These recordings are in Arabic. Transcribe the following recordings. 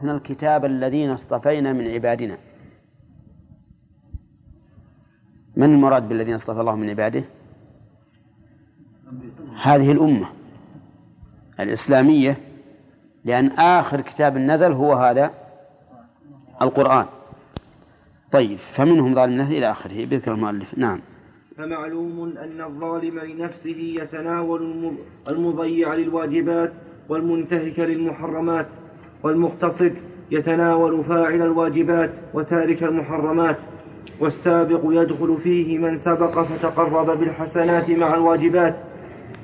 أورثنا الكتاب الذين اصطفينا من عبادنا. من المراد بالذين اصطفى الله من عباده؟ هذه الأمة الإسلامية لأن آخر كتاب نزل هو هذا القرآن. طيب فمنهم ظالم نفسه إلى آخره بذكر المؤلف. نعم. فمعلوم أن الظالم لنفسه يتناول المضيع للواجبات والمنتهك للمحرمات. والمقتصد يتناول فاعل الواجبات وتارك المحرمات والسابق يدخل فيه من سبق فتقرب بالحسنات مع الواجبات.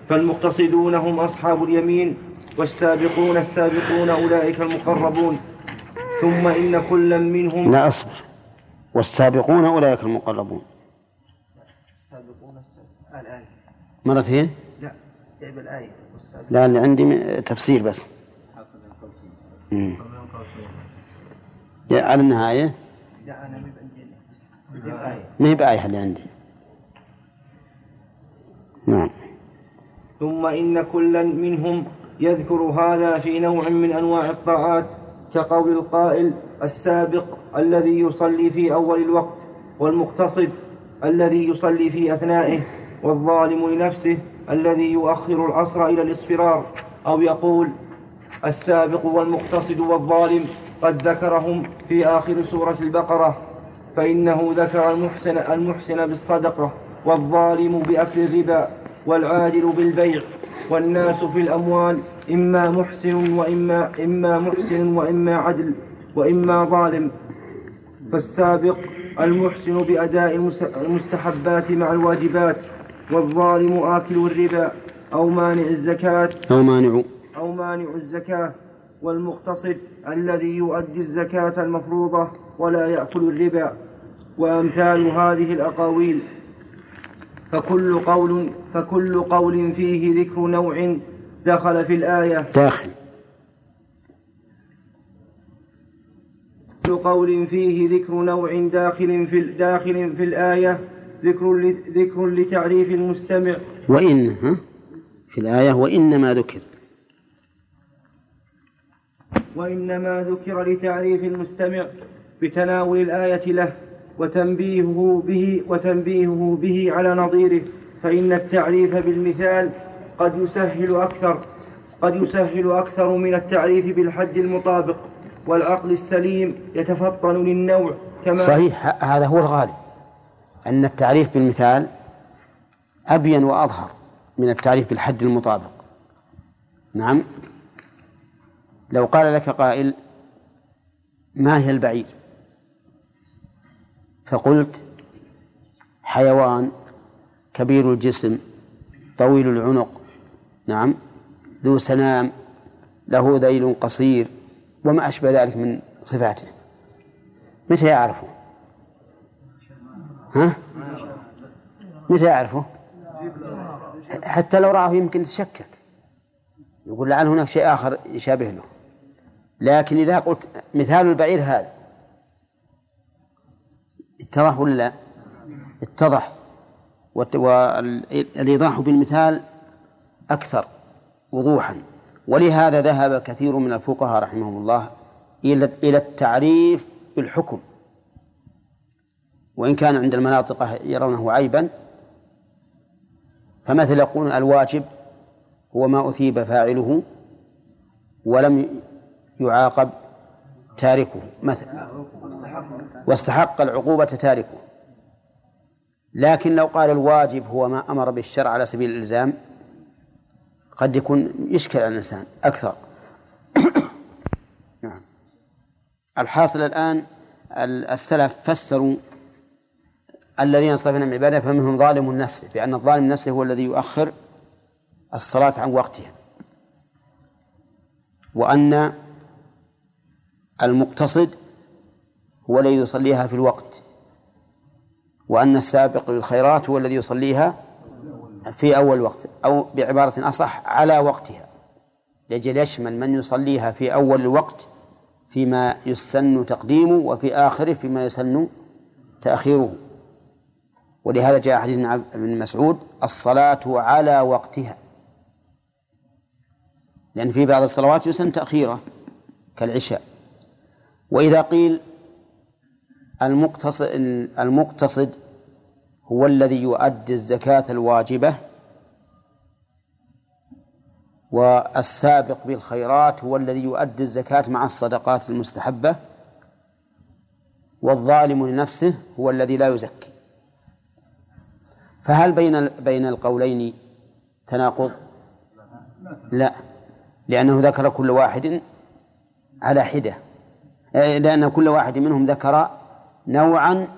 فالمقتصدون هم أصحاب اليمين والسابقون السابقون أولئك المقربون. ثم إن كلا منهم لا أصبر. والسابقون أولئك المقربون. السابقون الآية. مرتين؟ لا جايب الآية. لا اللي عندي تفسير بس. على النهاية؟ ما هي بآية اللي عندي. نعم. ثم إن كلا منهم يذكر هذا في نوع من أنواع الطاعات كقول القائل السابق الذي يصلي في أول الوقت والمقتصد الذي يصلي في أثنائه والظالم لنفسه الذي يؤخر العصر إلى الإصفرار أو يقول السابق والمقتصد والظالم قد ذكرهم في آخر سورة البقرة فإنه ذكر المحسن المحسن بالصدقة والظالم بأكل الربا والعادل بالبيع والناس في الأموال إما محسن وإما إما محسن وإما عدل وإما ظالم. فالسابق المحسن بأداء المستحبات مع الواجبات والظالم آكل الربا أو مانع الزكاة. أو مانع أو مانع الزكاة والمقتصد الذي يؤدي الزكاة المفروضة ولا يأكل الربا. وأمثال هذه الأقاويل. فكل قول فكل قول فيه ذكر نوع دخل في الآية. داخل. كل قول فيه ذكر نوع داخل في داخل في الآية. ذكر ذكر لتعريف المستمع. وإن ها؟ في الآية وإنما ذكر. وإنما ذكر لتعريف المستمع بتناول الآية له وتنبيهه به وتنبيهه به على نظيره فإن التعريف بالمثال قد يسهل أكثر قد يسهل أكثر من التعريف بالحد المطابق والعقل السليم يتفطن للنوع كما صحيح هذا هو الغالب أن التعريف بالمثال أبين وأظهر من التعريف بالحد المطابق. نعم. لو قال لك قائل ما هي البعير؟ فقلت حيوان كبير الجسم طويل العنق نعم ذو سنام له ذيل قصير وما أشبه ذلك من صفاته. متى يعرفه؟ ها؟ متى يعرفه؟ حتى لو رآه يمكن تشكك. يقول لعل هناك شيء آخر يشابه له. لكن إذا قلت مثال البعير هذا اتضح ولا لا؟ اتضح. والإيضاح بالمثال أكثر وضوحا. ولهذا ذهب كثير من الفقهاء رحمهم الله إلى التعريف بالحكم. وإن كان عند المناطق يرونه عيبا فمثل يقول الواجب هو ما أثيب فاعله ولم يعاقب تاركه مثلا. واستحق العقوبة تاركه. لكن لو قال الواجب هو ما أمر بالشرع على سبيل الإلزام قد يكون يشكل على الإنسان أكثر. نعم. الحاصل الآن السلف فسروا الذين اصطفينا من عباده فمنهم ظالم نفسه بأن الظالم نفسه هو الذي يؤخر الصلاة عن وقتها. وأن المقتصد هو الذي يصليها في الوقت وأن السابق للخيرات هو الذي يصليها في أول وقت أو بعبارة أصح على وقتها لأجل يشمل من يصليها في أول الوقت فيما يسن تقديمه وفي آخره فيما يسن تأخيره. ولهذا جاء حديث ابن مسعود الصلاة على وقتها. لأن في بعض الصلوات يسن تأخيره كالعشاء. وإذا قيل المقتصد المقتصد هو الذي يؤدي الزكاة الواجبة والسابق بالخيرات هو الذي يؤدي الزكاة مع الصدقات المستحبة والظالم لنفسه هو الذي لا يزكي فهل بين بين القولين تناقض؟ لا لأنه ذكر كل واحد على حدة لأن كل واحد منهم ذكر نوعا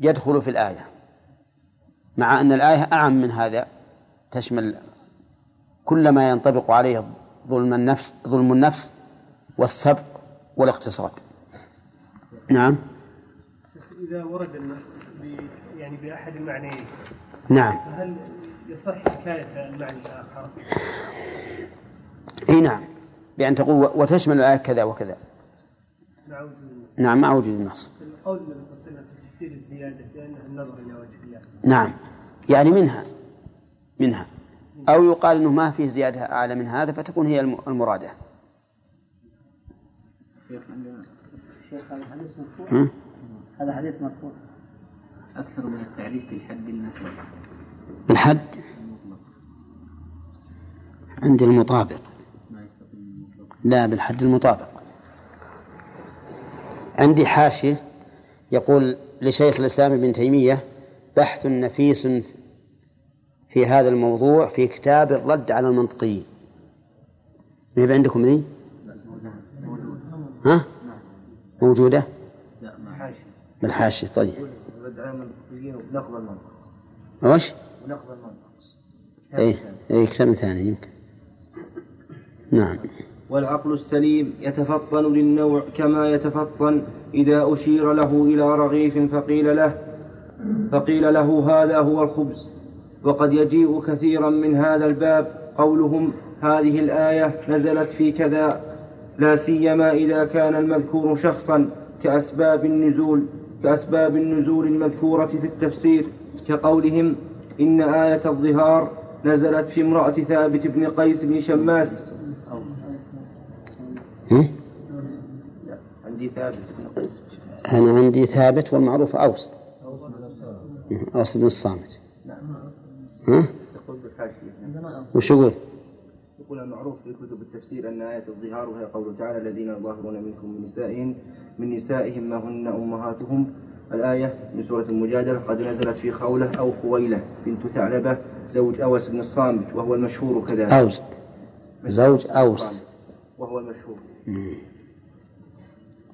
يدخل في الآية مع أن الآية أعم من هذا تشمل كل ما ينطبق عليه ظلم النفس ظلم النفس والسبق والاقتصاد. نعم. إذا ورد النص يعني بأحد المعنيين نعم. فهل يصح حكاية المعنى الآخر؟ إي نعم. بأن تقول وتشمل الآية كذا وكذا. مع وجود النص نعم مع وجود النص قول النبي صلى الله عليه وسلم في تفسير الزيادة بأنه النظر إلى وجه الله. نعم. يعني منها منها. أو يقال أنه ما فيه زيادة أعلى من هذا فتكون هي الم- المرادة. شيخ هذا حديث مرفوع ها؟ هذا حديث مرفوع أكثر من التعريف بالحد المطلق. بالحد عندي المطابق. ما يستقيم المطلق لا بالحد المطابق. عندي حاشية يقول لشيخ الإسلام ابن تيمية بحث نفيس في هذا الموضوع في كتاب الرد على المنطقيين ما هي عندكم ذي؟ ها؟ موجودة؟ لا بالحاشية طيب رد على المنطقيين ونقض المنطق وش؟ ونقض المنطق اي اي كتاب ثاني يمكن نعم والعقل السليم يتفطن للنوع كما يتفطن إذا أشير له إلى رغيف فقيل له فقيل له هذا هو الخبز. وقد يجيء كثيرا من هذا الباب قولهم هذه الآية نزلت في كذا لا سيما إذا كان المذكور شخصا كأسباب النزول كأسباب النزول المذكورة في التفسير كقولهم إن آية الظهار نزلت في امرأة ثابت بن قيس بن شماس عندي ثابت. بن قيس أنا عندي ثابت والمعروف أوس أوس بن الصامت. ها؟ يقول بالحاشية. وش يقول؟ يقول المعروف في كتب التفسير أن آية الظهار وهي قوله تعالى الذين يظاهرون منكم من نسائهم من نسائهم ما هن أمهاتهم. الآية من سورة المجادلة قد نزلت في خولة أو خويلة بنت ثعلبة زوج أوس بن الصامت وهو المشهور كذلك. أوس زوج أوس. وهو المشهور.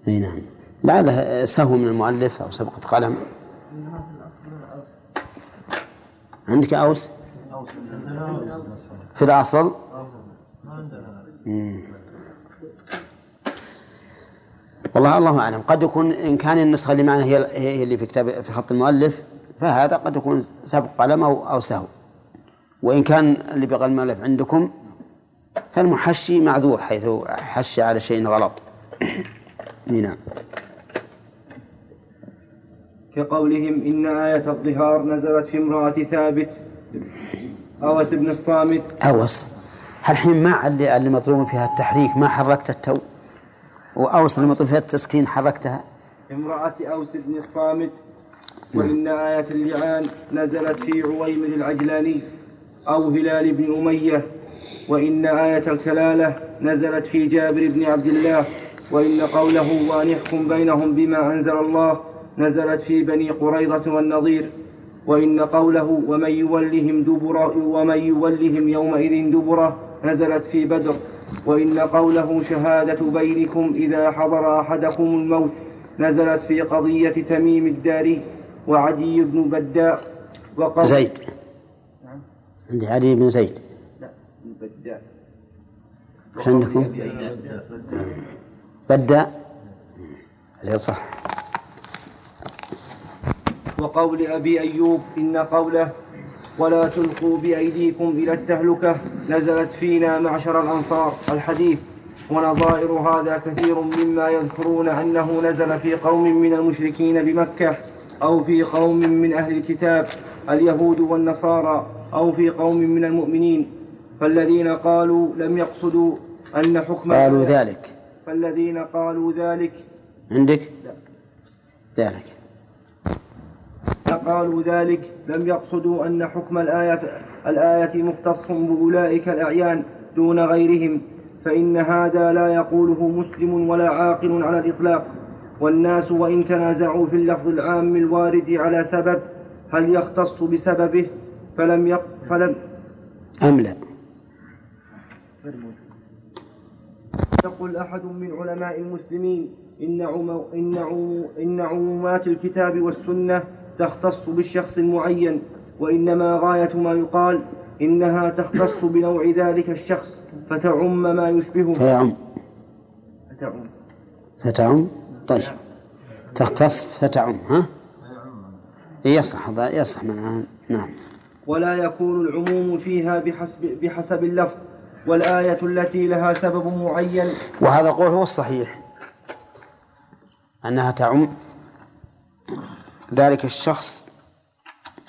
إي نعم. لعله سهو من المؤلف أو سبقة قلم. عندك أوس؟ في الأصل. والله الله أعلم. قد يكون إن كان النسخة اللي معنا هي هي اللي في كتاب في خط المؤلف فهذا قد يكون سبق قلم أو أو سهو. وإن كان اللي بقى المؤلف عندكم فالمحشي معذور حيث حش على شيء غلط. نعم. كقولهم إن آية الظهار نزلت في امرأة ثابت أوس بن الصامت. أوس. الحين ما اللي اللي مطلوب فيها التحريك ما حركت التو. وأوس اللي مطلوب فيها التسكين حركتها. امرأة أوس بن الصامت. وإن آية اللعان نزلت في عويمر العجلاني أو هلال بن أمية. وإن آية الكلالة نزلت في جابر بن عبد الله. وإن قوله وأن يحكم بينهم بما أنزل الله نزلت في بني قريظة والنظير وإن قوله ومن يولهم دبر ومن يولهم يومئذ دبره نزلت في بدر وإن قوله شهادة بينكم إذا حضر أحدكم الموت نزلت في قضية تميم الداري وعدي بن بداء وقول زيد. عندي علي بن زيد. لا بن بداء. عندكم؟ بدأ. صح وقول أبي أيوب إن قوله ولا تلقوا بأيديكم إلى التهلكة نزلت فينا معشر الأنصار الحديث ونظائر هذا كثير مما يذكرون أنه نزل في قوم من المشركين بمكة أو في قوم من أهل الكتاب اليهود والنصارى أو في قوم من المؤمنين. فالذين قالوا لم يقصدوا أن حكم قالوا ذلك. فالذين قالوا ذلك عندك؟ ذلك. قالوا ذلك لم يقصدوا أن حكم الآية الآية مختص بأولئك الأعيان دون غيرهم فإن هذا لا يقوله مسلم ولا عاقل على الإطلاق. والناس وإن تنازعوا في اللفظ العام الوارد على سبب هل يختص بسببه؟ فلم يق فلم أم لا؟ يقل أحد من علماء المسلمين إن, عمو إن, عمو إن عمومات الكتاب والسنة تختص بالشخص المعين وإنما غاية ما يقال إنها تختص بنوع ذلك الشخص فتعم ما يشبهه. فيعم فتعم. فتعم؟ طيب. تختص فتعم ها؟ يصح هذا يصح معناها نعم. ولا يكون العموم فيها بحسب, بحسب اللفظ. والآية التي لها سبب معين. وهذا القول هو الصحيح. أنها تعم ذلك الشخص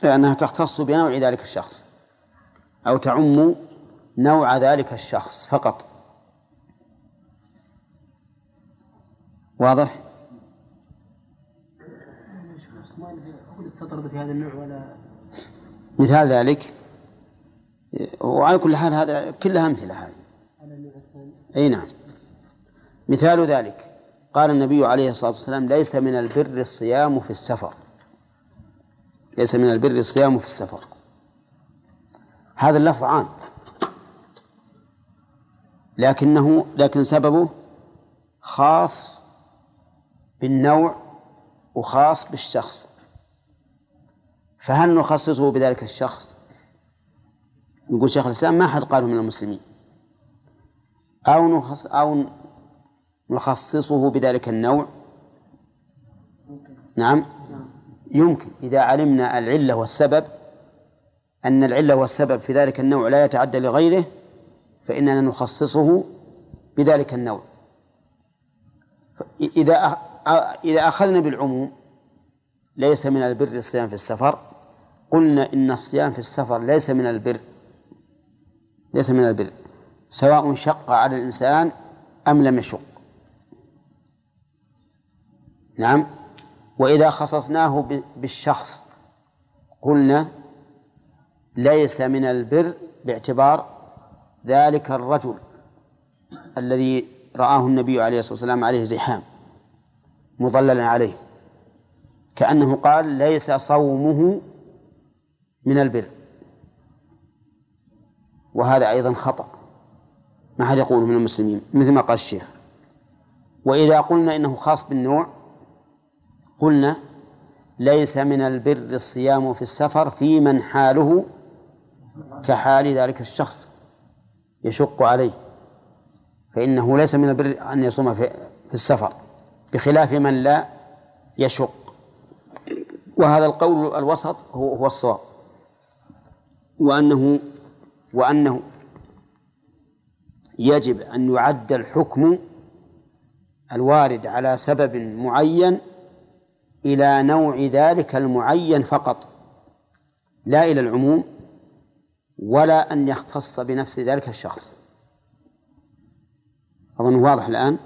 لأنها تختص بنوع ذلك الشخص أو تعم نوع ذلك الشخص فقط. واضح؟ استطرد في هذا النوع ولا؟ مثال ذلك. وعلى كل حال هذا كلها أمثلة هذه. أي نعم. مثال ذلك. قال النبي عليه الصلاة والسلام ليس من البر الصيام في السفر. ليس من البر الصيام في السفر. هذا اللفظ عام. لكنه لكن سببه خاص بالنوع وخاص بالشخص. فهل نخصصه بذلك الشخص؟ يقول شيخ الإسلام ما حد قاله من المسلمين. أو نخص أو نخصصه بذلك النوع. نعم. يمكن. إذا علمنا العلة والسبب أن العلة والسبب في ذلك النوع لا يتعدى لغيره فإننا نخصصه بذلك النوع. إذا إذا أخذنا بالعموم ليس من البر الصيام في السفر. قلنا إن الصيام في السفر ليس من البر. ليس من البر. سواء شق على الإنسان أم لم يشق. نعم. وإذا خصصناه بالشخص قلنا ليس من البر باعتبار ذلك الرجل الذي رآه النبي عليه الصلاة والسلام عليه زحام مظللا عليه. كأنه قال ليس صومه من البر. وهذا أيضا خطأ. ما حد يقوله من المسلمين مثل ما قال الشيخ. وإذا قلنا إنه خاص بالنوع قلنا ليس من البر الصيام في السفر في من حاله كحال ذلك الشخص يشق عليه. فإنه ليس من البر أن يصوم في, السفر بخلاف من لا يشق. وهذا القول الوسط هو, هو الصواب. وأنه وأنه يجب أن يعد الحكم الوارد على سبب معين إلى نوع ذلك المعين فقط لا إلى العموم ولا أن يختص بنفس ذلك الشخص. أظن واضح الآن؟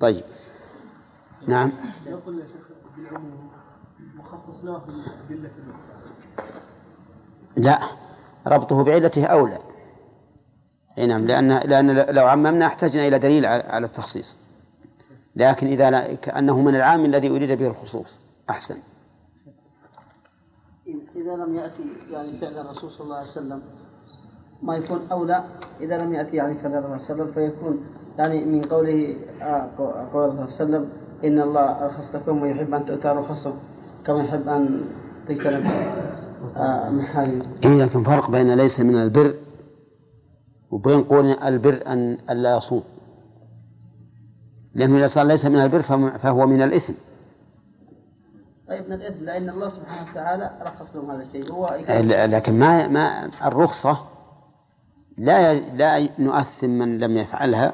طيب. نعم. بالعموم لا. ربطه بعلته أولى. أي نعم لأن لأن لو عممنا احتجنا إلى دليل على التخصيص. لكن إذا لا كأنه من العام الذي أريد به الخصوص. أحسن. إذا لم يأتي يعني فعل الرسول صلى الله عليه وسلم ما يكون أولى؟ إذا لم يأتي يعني فعل الرسول صلى الله عليه وسلم فيكون يعني من قوله آه، قول الله صلى الله عليه وسلم إن الله رخص لكم ويحب أن تؤتى رخصه كما يحب أن تجتنب إيه لكن فرق بين ليس من البر وبين قول البر أن ألا يصوم. لأنه إذا صار ليس من البر فهو من الإثم. طيب من الإثم لأن الله سبحانه وتعالى رخص لهم هذا الشيء. هو لكن ما ما الرخصة لا لا نؤثم من لم يفعلها.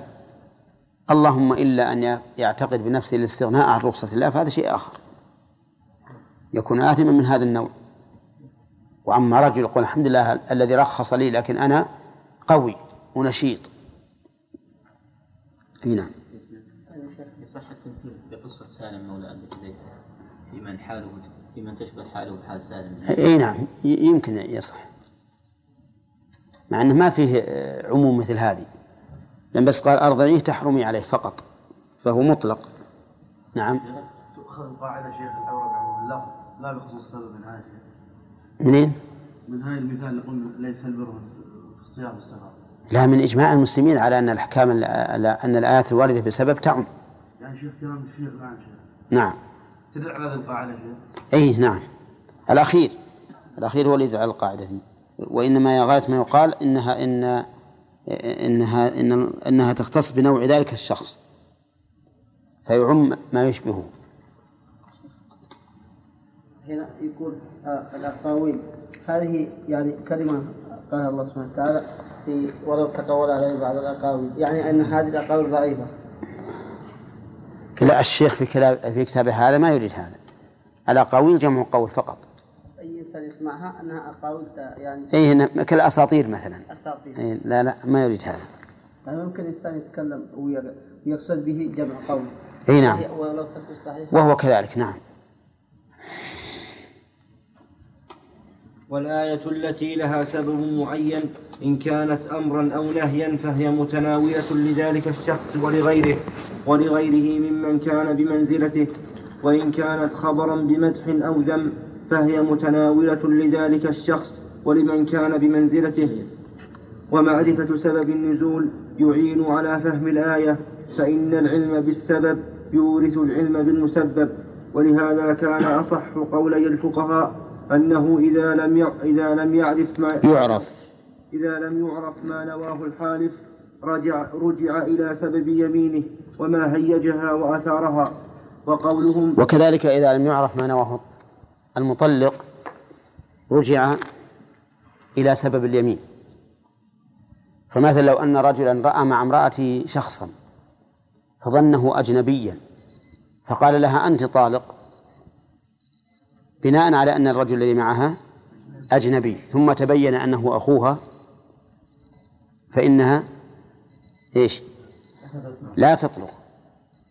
اللهم إلا أن يعتقد بنفسه الاستغناء عن رخصة الله فهذا شيء آخر. يكون آثما من هذا النوع. وأما رجل يقول الحمد لله الذي رخص لي لكن أنا قوي ونشيط. أي نعم. تمثيل في قصة سالم مولى أبي حذيفة في من حاله في من تشبه حاله بحال سالم. أي نعم. يمكن يصح. مع أنه ما فيه عموم مثل هذه. لأن بس قال أرضعيه تحرمي عليه فقط. فهو مطلق. نعم. تؤخذ القاعدة شيخ الأورد عن اللفظ. لا يخص السبب من هذا منين؟ من هاي المثال اللي قلنا ليس البر في الصيام والسفر لا من إجماع المسلمين على أن الأحكام ال- أن الآيات الواردة بسبب تعم. يعني شيخ كلام الشيخ الآن شيخ. نعم. تدل على هذه القاعدة شيخ؟ أي نعم. الأخير الأخير هو اللي يدعى القاعدة دي. وإنما غاية ما يقال إنها إن إنها إن إنها تختص بنوع ذلك الشخص. فيعم ما يشبهه. هنا يقول آه الأقاويل. هذه يعني كلمة قالها الله سبحانه وتعالى في ولو تقول عليه بعض الأقاويل. يعني أن هذه الأقاويل ضعيفة. لا الشيخ في كلام في كتابه هذا ما يريد هذا. الأقاويل جمع قول فقط. أي إنسان يسمعها أنها أقاويل يعني أي هنا كالأساطير مثلا. أساطير. أي لا لا ما يريد هذا. يعني ممكن إنسان يتكلم وي- ويقصد به جمع قول. أي نعم. ولو صحيح وهو كذلك نعم. والآية التي لها سبب معين إن كانت أمرا أو نهيا فهي متناولة لذلك الشخص ولغيره ولغيره ممن كان بمنزلته وإن كانت خبرا بمدح أو ذم فهي متناولة لذلك الشخص ولمن كان بمنزلته. ومعرفة سبب النزول يعين على فهم الآية فإن العلم بالسبب يورث العلم بالمسبب ولهذا كان أصح قولي الفقهاء أنه إذا لم إذا لم يعرف ما يعرف. إذا لم يعرف ما نواه الحالف رجع رجع إلى سبب يمينه وما هيجها وأثارها. وقولهم وكذلك إذا لم يعرف ما نواه المطلق رجع إلى سبب اليمين. فمثلا لو أن رجلا رأى مع امرأته شخصا فظنه أجنبيا فقال لها أنت طالق بناء على أن الرجل الذي معها أجنبي ثم تبين أنه أخوها فإنها إيش؟ لا تطلق.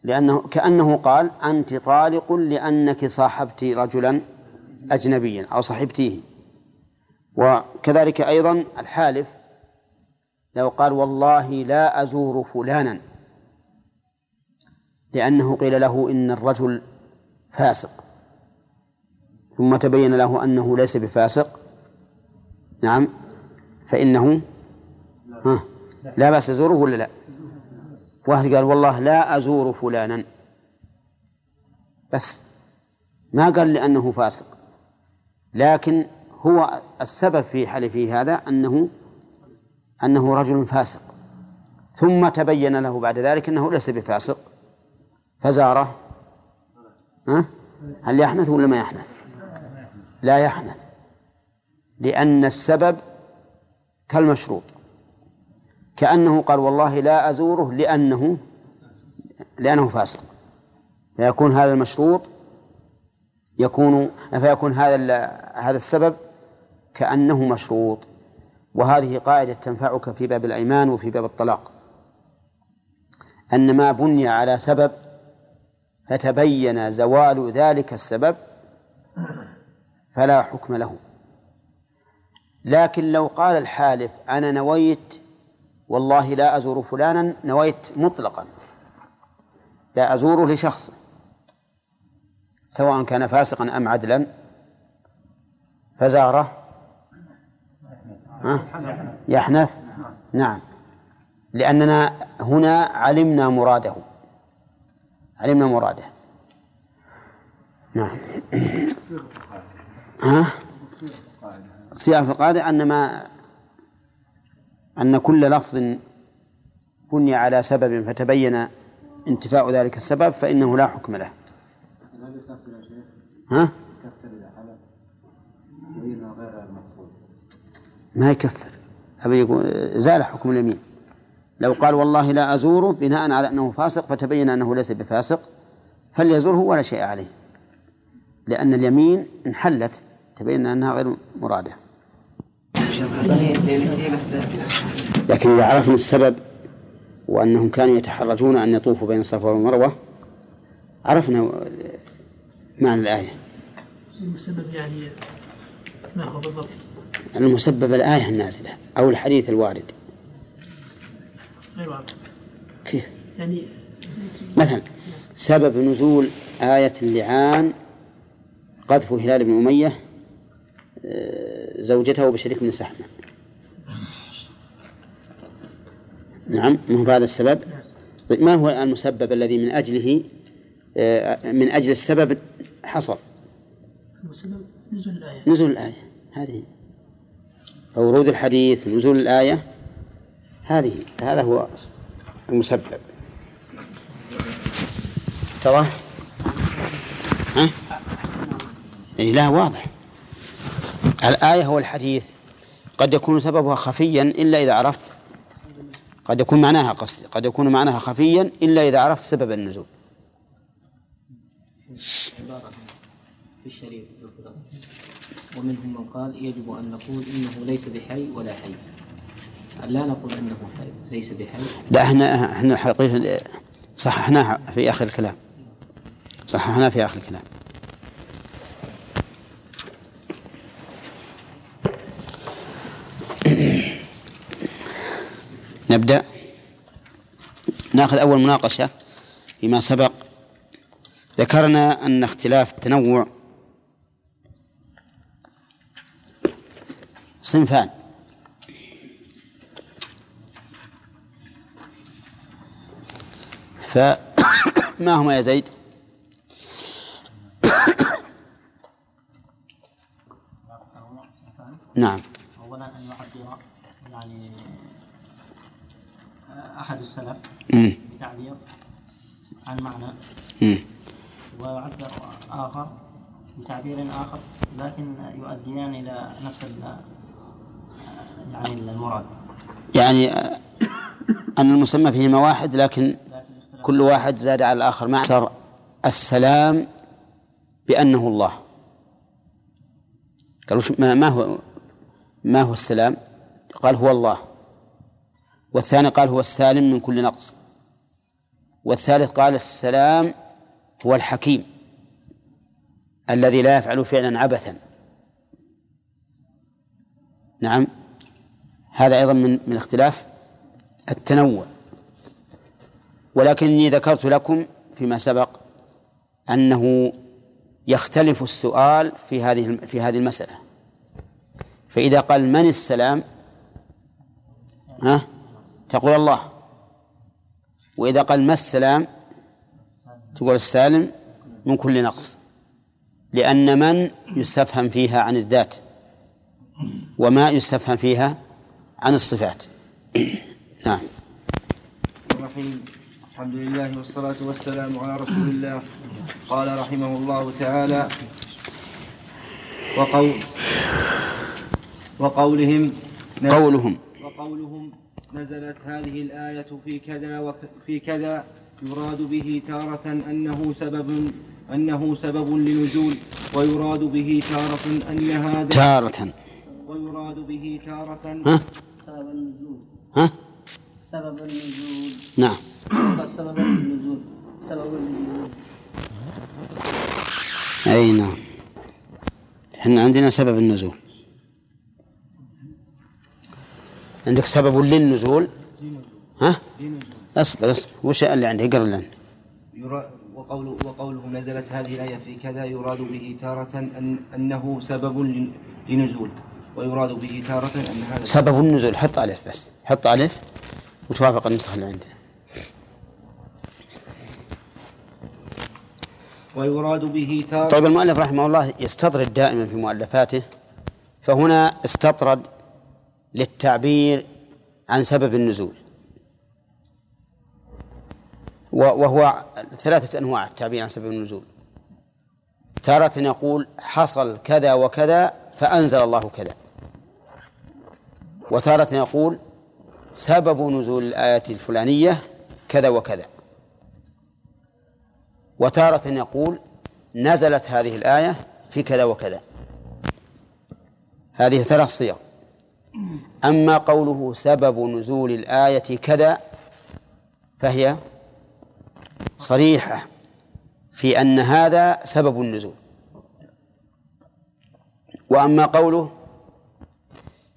لأنه كأنه قال أنت طالق لأنك صاحبت رجلا أجنبيا أو صحبتيه وكذلك أيضا الحالف لو قال والله لا أزور فلانا. لأنه قيل له إن الرجل فاسق. ثم تبين له أنه ليس بفاسق. نعم. فإنه ها لا بأس يزوره ولا لا؟ واحد قال والله لا أزور فلانا. بس. ما قال لأنه فاسق. لكن هو السبب في حلفه هذا أنه أنه رجل فاسق. ثم تبين له بعد ذلك أنه ليس بفاسق. فزاره ها؟ هل يحنث ولا ما يحنث؟ لا يحنث لأن السبب كالمشروط كأنه قال والله لا أزوره لأنه لأنه فاسق. فيكون هذا المشروط يكون فيكون هذا هذا السبب كأنه مشروط. وهذه قاعدة تنفعك في باب الأيمان وفي باب الطلاق. أن ما بني على سبب فتبين زوال ذلك السبب فلا حكم له. لكن لو قال الحالف أنا نويت والله لا أزور فلانا نويت مطلقا. لا أزوره لشخص سواء كان فاسقا أم عدلا. فزاره؟ يحنث. نعم. لأننا هنا علمنا مراده. علمنا مراده. نعم. ها؟ صياغة القاعدة أن ما أن كل لفظ بني على سبب فتبين انتفاء ذلك السبب فإنه لا حكم له. ها؟ ما يكفر. أبي يقول زال حكم اليمين. لو قال والله لا أزوره بناء على أنه فاسق فتبين أنه ليس بفاسق فليزوره ولا شيء عليه. لأن اليمين انحلت. تبين أنها غير مرادة. لكن إذا عرفنا السبب وأنهم كانوا يتحرجون أن يطوفوا بين الصفا والمروة عرفنا معنى الآية. المسبب يعني ما هو بالضبط؟ المسبب الآية النازلة أو الحديث الوارد. غير واضح. كيف؟ يعني مثلا سبب نزول آية اللعان قذف هلال بن أمية زوجته بشريك بن سحمة نعم ما هو هذا السبب؟ طيب ما هو المسبب الذي من أجله آه، من أجل السبب حصل؟ المسبب نزول الآية. نزول الآية هذه. ورود الحديث نزول الآية هذه هذا هو المسبب. اتضح؟ ها؟ اي لا واضح. الآية هو الحديث. قد يكون سببها خفيا إلا إذا عرفت قد يكون معناها قصدي قد يكون معناها خفيا إلا إذا عرفت سبب النزول. في الشريف ومنهم من قال يجب أن نقول إنه ليس بحي ولا حي. لا نقول أنه حي ليس بحي. لا إحنا إحنا حقيقة صححناها في آخر الكلام. صححناها في آخر الكلام. نبدأ. نأخذ أول مناقشة فيما سبق. ذكرنا أن اختلاف التنوع صنفان. فما هما يا زيد؟ نعم. أولا أن يعبر يعني أحد السلف. بتعبير عن معنى. ويعبر آخر بتعبير آخر لكن يؤديان إلى نفس ال- يعني المراد. يعني آه، أن المسمى فيهما واحد لكن كل واحد زاد على الآخر مع أكثر السلام بأنه الله. قالوا ما هو ما هو السلام؟ قال هو الله. والثاني قال هو السالم من كل نقص. والثالث قال السلام هو الحكيم الذي لا يفعل فعلا عبثا. نعم. هذا أيضا من من اختلاف التنوع. ولكني ذكرت لكم فيما سبق أنه يختلف السؤال في هذه في هذه المسألة. فإذا قال من السلام؟ ها؟ تقول الله. وإذا قال ما السلام تقول السالم من كل نقص. لأن من يستفهم فيها عن الذات وما يستفهم فيها عن الصفات. نعم. الرحيم. الحمد لله والصلاة والسلام على رسول الله. قال رحمه الله تعالى وقول وقولهم قولهم. وقولهم نزلت هذه الآية في كذا وفي كذا يراد به تارة أنه سبب أنه سبب لنزول ويراد به تارة أن هذا تارة. ويراد به تارة ها؟ سبب النزول. ها؟ سبب النزول. نعم. سبب النزول. سبب النزول. أي نعم. إحنا عندنا سبب النزول. عندك سبب للنزول؟ ها؟ اصبر اصبر. وش اللي عندي اقرأ اللي عندي يرا- وقول وقولهم نزلت هذه الآية في كذا يراد به تارة أن أنه سبب لن- لنزول. ويراد به تارة أن هذا سبب. النزول. حط ألف بس. حط ألف وتوافق النسخة اللي عندنا ويراد به تارة طيب المؤلف رحمه الله يستطرد دائما في مؤلفاته. فهنا استطرد للتعبير عن سبب النزول. وهو ثلاثة أنواع التعبير عن سبب النزول. تارة يقول حصل كذا وكذا فأنزل الله كذا. وتارة يقول سبب نزول الآية الفلانية كذا وكذا. وتارة يقول نزلت هذه الآية في كذا وكذا. هذه ثلاث صيغ. أما قوله سبب نزول الآية كذا فهي صريحة في أن هذا سبب النزول. وأما قوله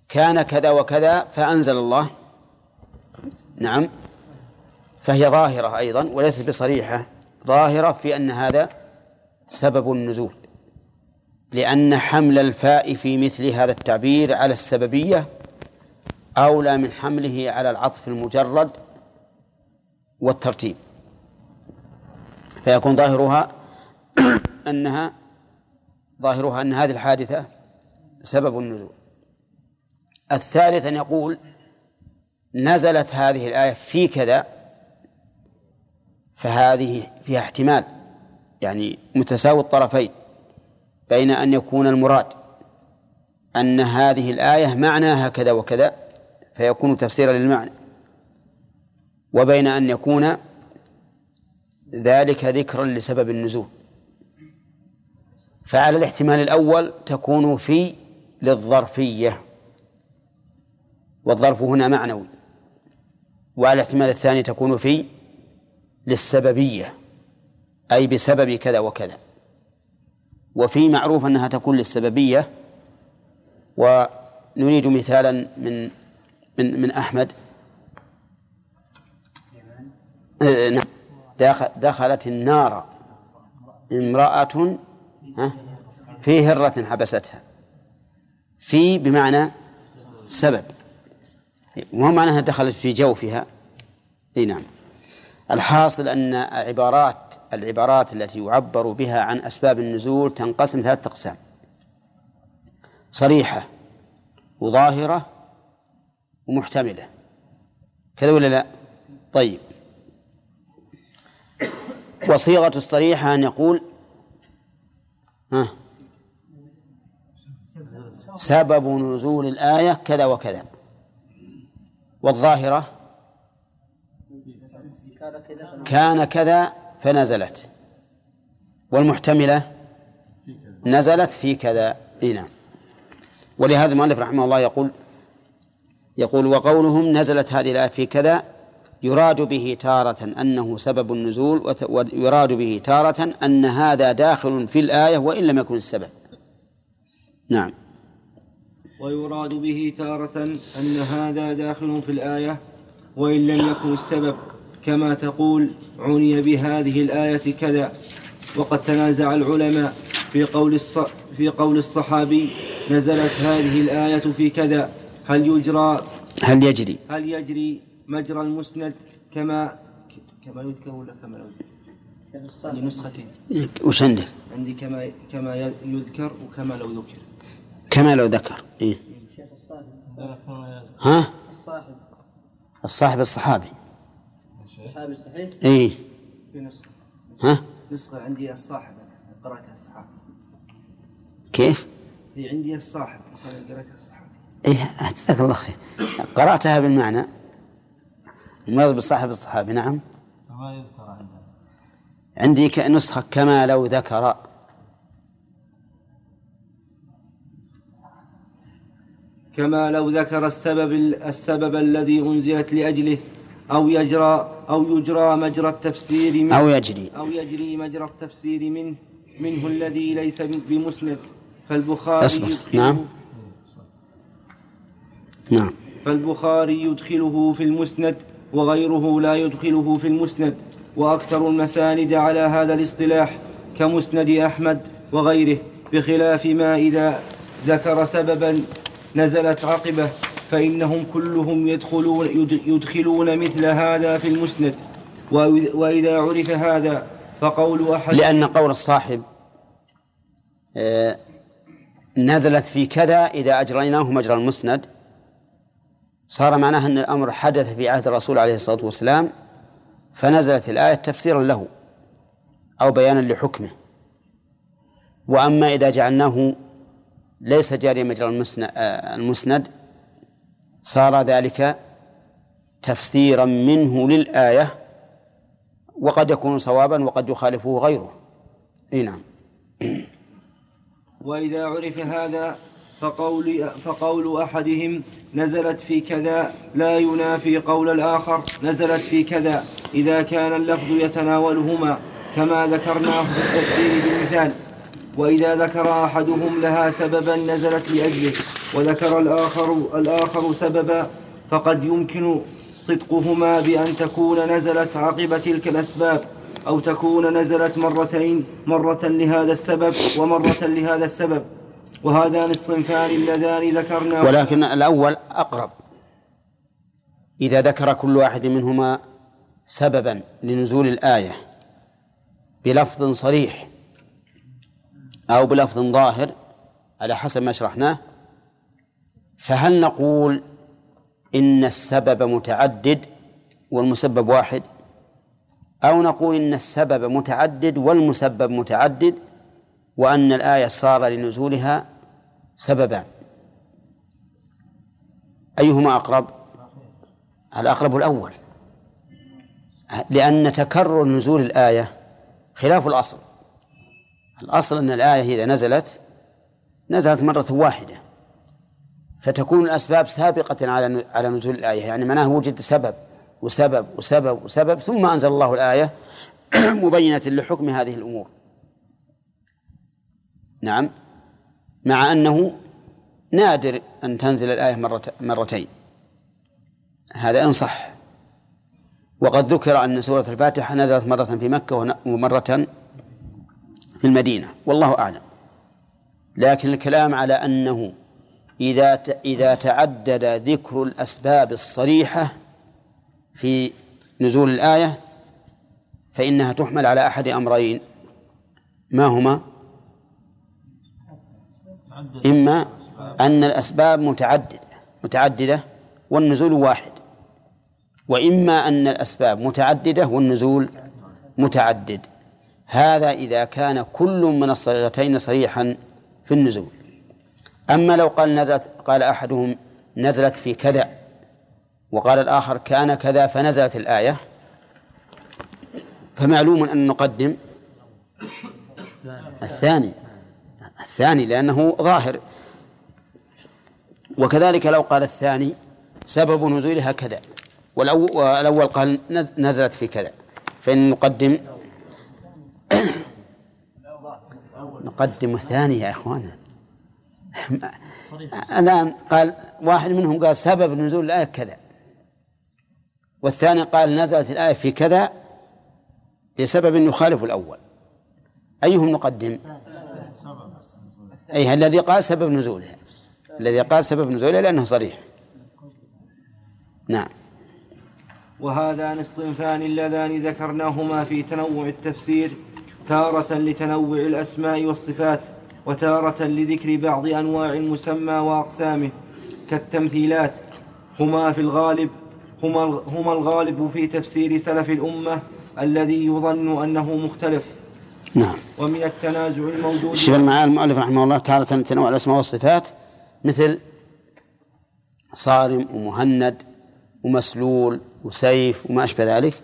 كان كذا وكذا فأنزل الله نعم فهي ظاهرة أيضا وليست بصريحة ظاهرة في أن هذا سبب النزول. لأن حمل الفاء في مثل هذا التعبير على السببية أولى من حمله على العطف المجرد والترتيب. فيكون ظاهرها أنها ظاهرها أن هذه الحادثة سبب النزول. الثالث أن يقول نزلت هذه الآية في كذا فهذه فيها احتمال يعني متساوي الطرفين. بين أن يكون المراد أن هذه الآية معناها كذا وكذا فيكون تفسيرا للمعنى. وبين أن يكون ذلك ذكرا لسبب النزول. فعلى الاحتمال الأول تكون في للظرفية والظرف هنا معنوي. وعلى الاحتمال الثاني تكون في للسببية أي بسبب كذا وكذا. وفي معروف أنها تكون للسببية ونريد مثالا من من من أحمد. آه، نعم. دخلت النار امرأة في هرة حبستها. في بمعنى سبب. وهو معناها دخلت في جوفها. اي نعم. الحاصل أن عبارات العبارات التي يعبر بها عن أسباب النزول تنقسم ثلاثة أقسام. صريحة وظاهرة ومحتملة. كذا ولا لا؟ طيب. وصيغة الصريحة أن يقول ها سبب نزول الآية كذا وكذا. والظاهرة كان كذا فنزلت. والمحتملة نزلت في كذا. إي نعم. ولهذا المؤلف رحمه الله يقول يقول وقولهم نزلت هذه الآية في كذا يراد به تارة أنه سبب النزول ويراد به تارة أن هذا داخل في الآية وإن لم يكن السبب. نعم. ويراد به تارة أن هذا داخل في الآية وإن لم يكن السبب. كما تقول عني بهذه الآية كذا. وقد تنازع العلماء في قول الص... في قول الصحابي نزلت هذه الآية في كذا. هل يجرى؟ هل يجري؟ هل يجري مجرى المسند كما كما يذكر ولا كما يذكر؟ عندي نسختين وش عندك؟ عندي كما كما يذكر وكما لو ذكر. كما لو ذكر. إيه؟ ها؟ الصاحب. الصاحب الصحابي. الصحابي صحيح؟ إيه في نسخة. ها؟ نسخة عندي الصاحب قرأتها الصحابي كيف؟ في عندي الصاحب بس أنا قرأتها الصحابي إيه جزاك الله خير. قرأتها بالمعنى. المرض بالصاحب الصحابي نعم. ما يذكر عندنا. عندي نسخة كما لو ذكر. كما لو ذكر السبب السبب الذي أنزلت لأجله. أو يجرى أو يجرى مجرى التفسير منه. أو يجري. أو يجري مجرى التفسير منه منه الذي ليس بمسند. فالبخاري أصبر. نعم. نعم. فالبخاري يدخله في المسند وغيره لا يدخله في المسند. وأكثر المساند على هذا الاصطلاح كمسند أحمد وغيره بخلاف ما إذا ذكر سببا نزلت عقبة. فإنهم كلهم يدخلون يد- يدخلون مثل هذا في المسند. وإذ- وإذا عرف هذا فقول أحد لأن قول الصاحب آه، نزلت في كذا إذا أجريناه مجرى المسند. صار معناه أن الأمر حدث في عهد الرسول عليه الصلاة والسلام فنزلت الآية تفسيرا له أو بيانا لحكمه. وأما إذا جعلناه ليس جاري مجرى آه، المسند صار ذلك تفسيرا منه للآية وقد يكون صوابا وقد يخالفه غيره. إي نعم. وإذا عرف هذا فقول, فقول أحدهم نزلت في كذا لا ينافي قول الآخر نزلت في كذا. إذا كان اللفظ يتناولهما كما ذكرناه في التفسير بالمثال. وإذا ذكر أحدهم لها سببا نزلت لأجله وذكر الآخر الآخر سببا فقد يمكن صدقهما بأن تكون نزلت عقب تلك الأسباب أو تكون نزلت مرتين مرة لهذا السبب ومرة لهذا السبب. وهذان الصنفان اللذان ذكرنا ولكن الأول أقرب. إذا ذكر كل واحد منهما سببا لنزول الآية بلفظ صريح أو بلفظ ظاهر على حسب ما شرحناه فهل نقول إن السبب متعدد والمسبب واحد؟ أو نقول إن السبب متعدد والمسبب متعدد وأن الآية صار لنزولها سببان. أيهما أقرب؟ الأقرب الأول لأن تكرر نزول الآية خلاف الأصل. الأصل أن الآية إذا نزلت نزلت مرة واحدة. فتكون الأسباب سابقة على على نزول الآية. يعني معناه وجد سبب وسبب وسبب وسبب ثم أنزل الله الآية مبينة لحكم هذه الأمور. نعم. مع أنه نادر أن تنزل الآية مرة مرتين. هذا إن صح. وقد ذكر أن سورة الفاتحة نزلت مرة في مكة ومرة في المدينة والله أعلم. لكن الكلام على أنه إذا إذا تعدد ذكر الأسباب الصريحة في نزول الآية فإنها تحمل على أحد أمرين. ما هما؟ إما أن الأسباب متعددة متعددة والنزول واحد وإما أن الأسباب متعددة والنزول متعدد. هذا إذا كان كل من الصيغتين صريحا في النزول. أما لو قال نزلت قال أحدهم نزلت في كذا وقال الآخر كان كذا فنزلت الآية فمعلوم أن نقدم الثاني الثاني لأنه ظاهر. وكذلك لو قال الثاني سبب نزولها كذا والأول قال نزلت في كذا فإن نقدم نقدم الثاني يا إخوانا. الآن قال واحد منهم قال سبب نزول الآية كذا. والثاني قال نزلت الآية في كذا لسبب يخالف الأول. أيهم نقدم؟ أي الذي قال سبب نزولها. الذي قال سبب نزولها لأنه صريح. نعم. وهذان الصنفان اللذان ذكرناهما في تنوع التفسير تارة لتنوع الأسماء والصفات وتارة لذكر بعض أنواع المسمى وأقسامه كالتمثيلات. هما في الغالب هما هما الغالب في تفسير سلف الأمة الذي يظن أنه مختلف. نعم. ومن التنازع الموجود شبه معاه المؤلف رحمه الله تعالى تنوع الأسماء والصفات مثل صارم ومهند ومسلول وسيف وما أشبه ذلك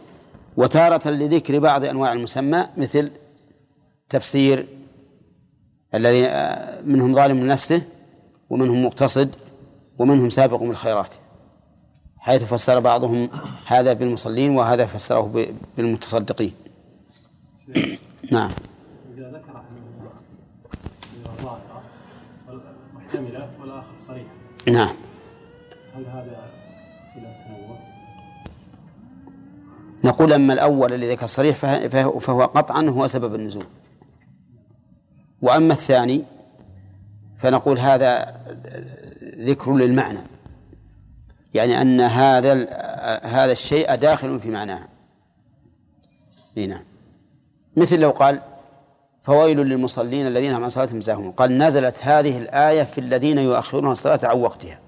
وتارة لذكر بعض أنواع المسمى مثل تفسير الذي منهم ظالم لنفسه ومنهم مقتصد ومنهم سابق بالخيرات حيث فسر بعضهم هذا بالمصلين وهذا فسره بالمتصدقين. نعم. إذا ذكر والآخر صريحة نعم. هل هذا نقول أما الأول الذي ذكر الصريح فهو, قطعا هو سبب النزول. وأما الثاني فنقول هذا ذكر للمعنى. يعني أن هذا هذا الشيء داخل في معناه نعم. مثل لو قال فويل للمصلين الذين هم عن صلاتهم ساهون. قال نزلت هذه الآية في الذين يؤخرون الصلاة عن وقتها.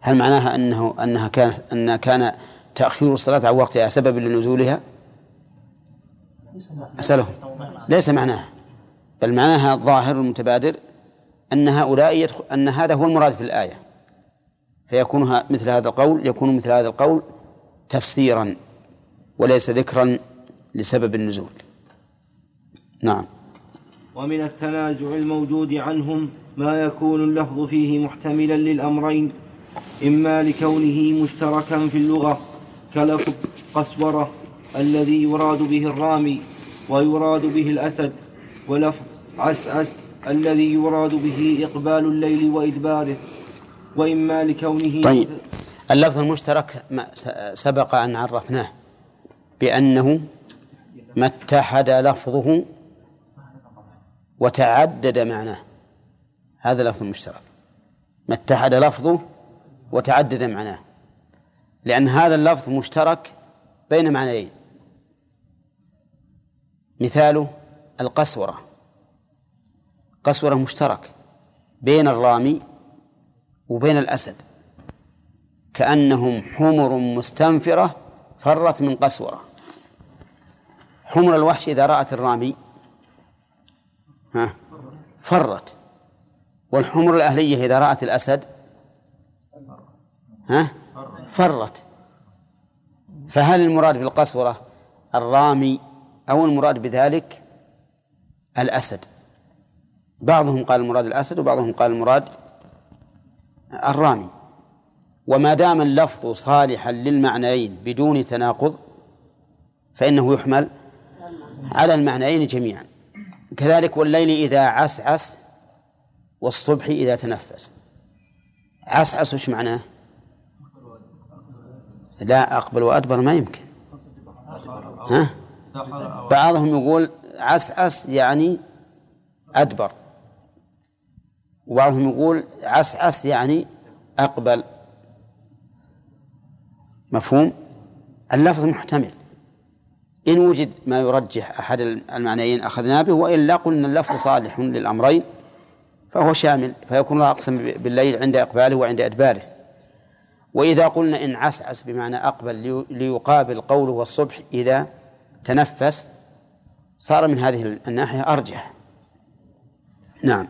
هل معناها أنه أنها كان أن كان تأخير الصلاة عن وقتها سبب لنزولها؟ أسألهم. ليس معناها. بل معناها الظاهر المتبادر أن هؤلاء يدخل أن هذا هو المراد في الآية. فيكون مثل هذا القول يكون مثل هذا القول تفسيرا وليس ذكرا لسبب النزول. نعم. ومن التنازع الموجود عنهم ما يكون اللفظ فيه محتملا للأمرين إما لكونه مشتركا في اللغة كلفظ, قسورة الذي يراد به الرامي ويراد به الأسد ولفظ عسعس الذي يراد به إقبال الليل وإدباره. وإما لكونه طيب. اللفظ المشترك سبق أن عرفناه بأنه ما اتحد لفظه وتعدد معناه. هذا لفظ مشترك. ما اتحد لفظه وتعدد معناه. لأن هذا اللفظ مشترك بين معنيين. مثاله القسورة. قسورة مشترك بين الرامي وبين الأسد. كأنهم حمر مستنفرة فرت من قسورة. حمر الوحش إذا رأت الرامي ها فرت. والحمر الأهلية إذا رأت الأسد ها؟ فرت. فهل المراد بالقسورة الرامي أو المراد بذلك الأسد؟ بعضهم قال المراد الأسد وبعضهم قال المراد الرامي. وما دام اللفظ صالحا للمعنيين بدون تناقض فإنه يحمل على المعنيين جميعا. كذلك والليل إذا عسعس والصبح إذا تنفس. عسعس وش معناه؟ لا أقبل وأدبر ما يمكن. ها؟ بعضهم يقول عسعس يعني أدبر. وبعضهم يقول عسعس يعني أقبل. مفهوم؟ اللفظ محتمل. إن وجد ما يرجح أحد المعنيين أخذنا به وإلا قلنا اللفظ صالح للأمرين فهو شامل فيكون أقسم بالليل عند إقباله وعند إدباره. وإذا قلنا إن عسعس بمعنى أقبل لي- ليقابل قوله والصبح إذا تنفس صار من هذه الناحية أرجح. نعم.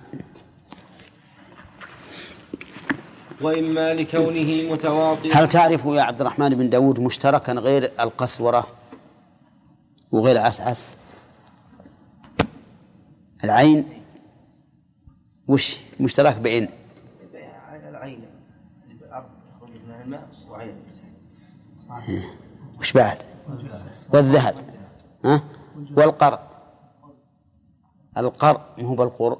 وإما لكونه متواطئا هل تعرف يا عبد الرحمن بن داود مشتركا غير القسورة وغير عسعس؟ العين وش مشترك بين العين الأرض يخرج منها الماء وعين الإنسان وش بعد؟ والذهب. ها؟ والقرء القرء ما هو بالقر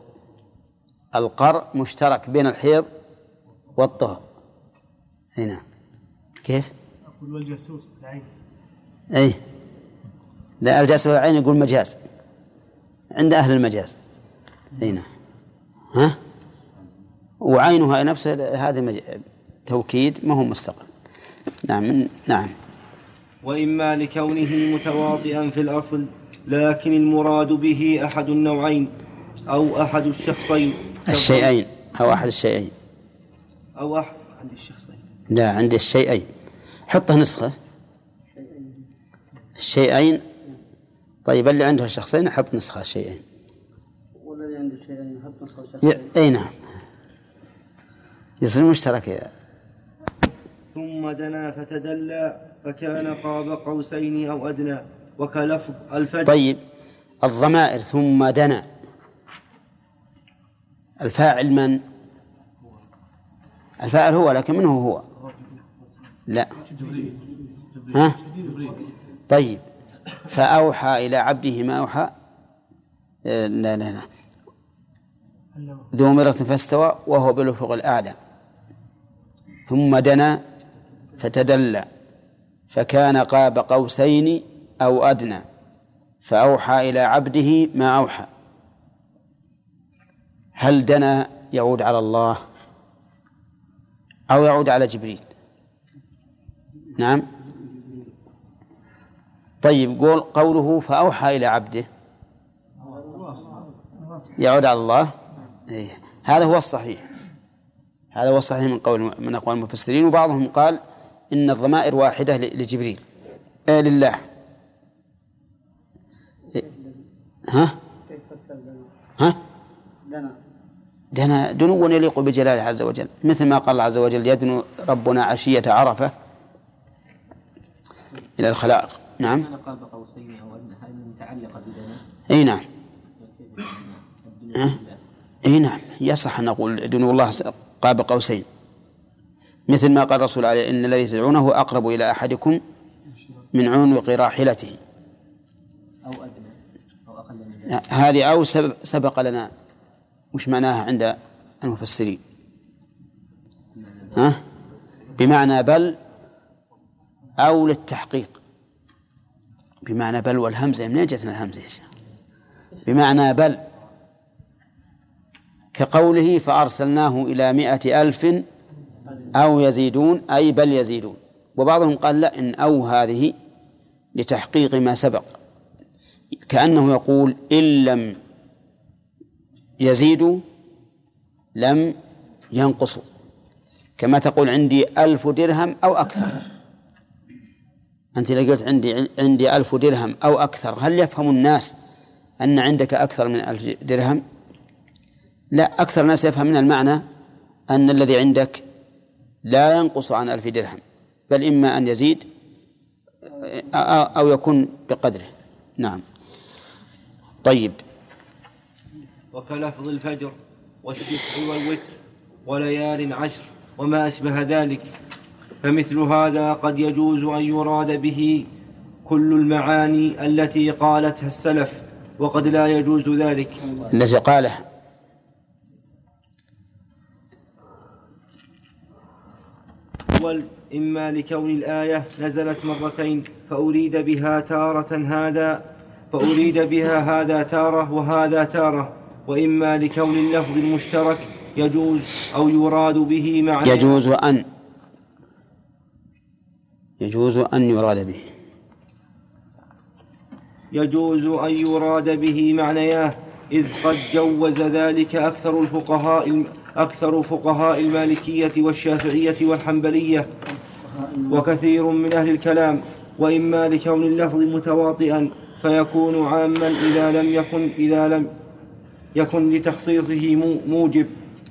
القرء مشترك بين الحيض والطهر. هنا كيف؟ أقول والجاسوس العين. أي. لا الجاسوس العين يقول مجاز. عند أهل المجاز. أي نعم. ها؟ وعينها نفسها هذا مج... توكيد ما هو مستقل. نعم. نعم. وإما لكونه متواطئا في الأصل لكن المراد به أحد النوعين أو أحد الشخصين. الشيئين أو أحد الشيئين. أو أحد عند الشخصين. لا عندي الشيئين. حطه نسخة. الشيئين. طيب اللي عنده الشخصين حط نسخة الشيئين والذي عنده شيء يحط نسخة ي... شخصية. إي نعم. يصير مشترك يا ثم دنا فتدلى فكان قاب قوسين أو أدنى وكلفظ الفجر. طيب الضمائر ثم دنا. الفاعل من؟ الفاعل هو لكن من هو؟ هو لا. ها؟ طيب فأوحى إلى عبده ما أوحى؟ آه، لا لا لا. ذو مرة فاستوى وهو بالأفق الأعلى. ثم دنا فتدلى فكان قاب قوسين أو أدنى فأوحى إلى عبده ما أوحى. هل دنا يعود على الله أو يعود على جبريل؟ نعم. طيب قول قوله فأوحى إلى عبده يعود على الله؟ إيه. هذا هو الصحيح. هذا هو الصحيح من قول من أقوال المفسرين وبعضهم قال إن الضمائر واحدة لجبريل. آه لله. ها؟ ها؟ دنا دنا دنو يليق بجلاله عز وجل. مثل ما قال الله عز وجل يدنو ربنا عشية عرفة إلى الخلائق. نعم. قاب قوسين أو أدنى هذه متعلقة بدنا؟ أي نعم. أه؟ إي نعم. يصح أن نقول دون الله قاب قوسين مثل ما قال الرسول عليه إن الذي تدعونه أقرب إلى أحدكم من عنق راحلته. أو أدنى أو أقل من ذلك. هذه أو سبق لنا وش معناها عند المفسرين؟ ها؟ بمعنى بل أو للتحقيق. بمعنى بل والهمزة منين جتنا الهمزة يا شيخ. بمعنى بل كقوله فأرسلناه إلى مائة ألف أو يزيدون أي بل يزيدون. وبعضهم قال لا إن أو هذه لتحقيق ما سبق. كأنه يقول إن لم يزيدوا لم ينقصوا. كما تقول عندي ألف درهم أو أكثر. أنت لو قلت عندي عندي ألف درهم أو أكثر هل يفهم الناس أن عندك أكثر من ألف درهم؟ لا أكثر الناس يفهم من المعنى أن الذي عندك لا ينقص عن ألف درهم بل إما أن يزيد أو يكون بقدره. نعم. طيب. وكلفظ الفجر والشفع والوتر وليال عشر وما أشبه ذلك فمثل هذا قد يجوز أن يراد به كل المعاني التي قالتها السلف وقد لا يجوز ذلك. التي قالها أول إما لكون الآية نزلت مرتين فأريد بها تارة هذا فأريد بها هذا تارة وهذا تارة وإما لكون اللفظ المشترك يجوز أو يراد به معنى. يجوز أن يجوز أن يراد به. يجوز أن يراد به معنياه إذ قد جوز ذلك أكثر الفقهاء أكثر فقهاء المالكية والشافعية والحنبلية وكثير من أهل الكلام وإما لكون اللفظ متواطئا فيكون عاما إذا لم يكن إذا لم يكن لتخصيصه مو- موجب.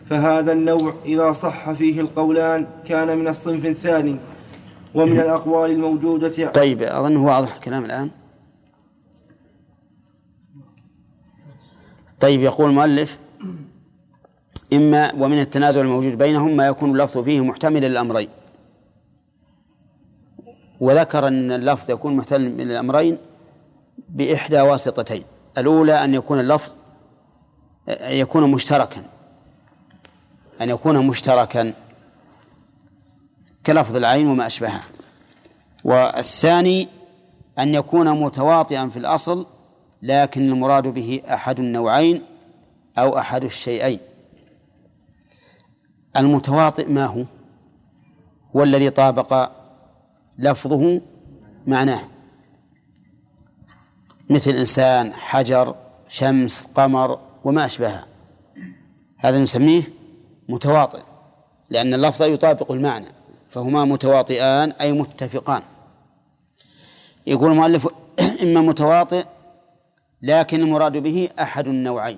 فهذا النوع إذا صح فيه القولان كان من الصنف الثاني ومن الأقوال الموجودة. طيب أظن واضح الكلام الآن. طيب يقول المؤلف إما ومن التنازع الموجود بينهم ما يكون اللفظ فيه محتملا للأمرين. وذكر أن اللفظ يكون محتملا للأمرين بإحدى واسطتين. الأولى أن يكون اللفظ يكون مشتركا. أن يكون مشتركا كلفظ العين وما أشبهه. والثاني أن يكون متواطئا في الأصل لكن المراد به أحد النوعين أو أحد الشيئين. المتواطئ ما هو؟ هو الذي طابق لفظه معناه. مثل إنسان حجر شمس قمر وما أشبهها. هذا نسميه متواطئ لأن اللفظ يطابق المعنى فهما متواطئان أي متفقان. يقول المؤلف إما متواطئ لكن المراد به أحد النوعين.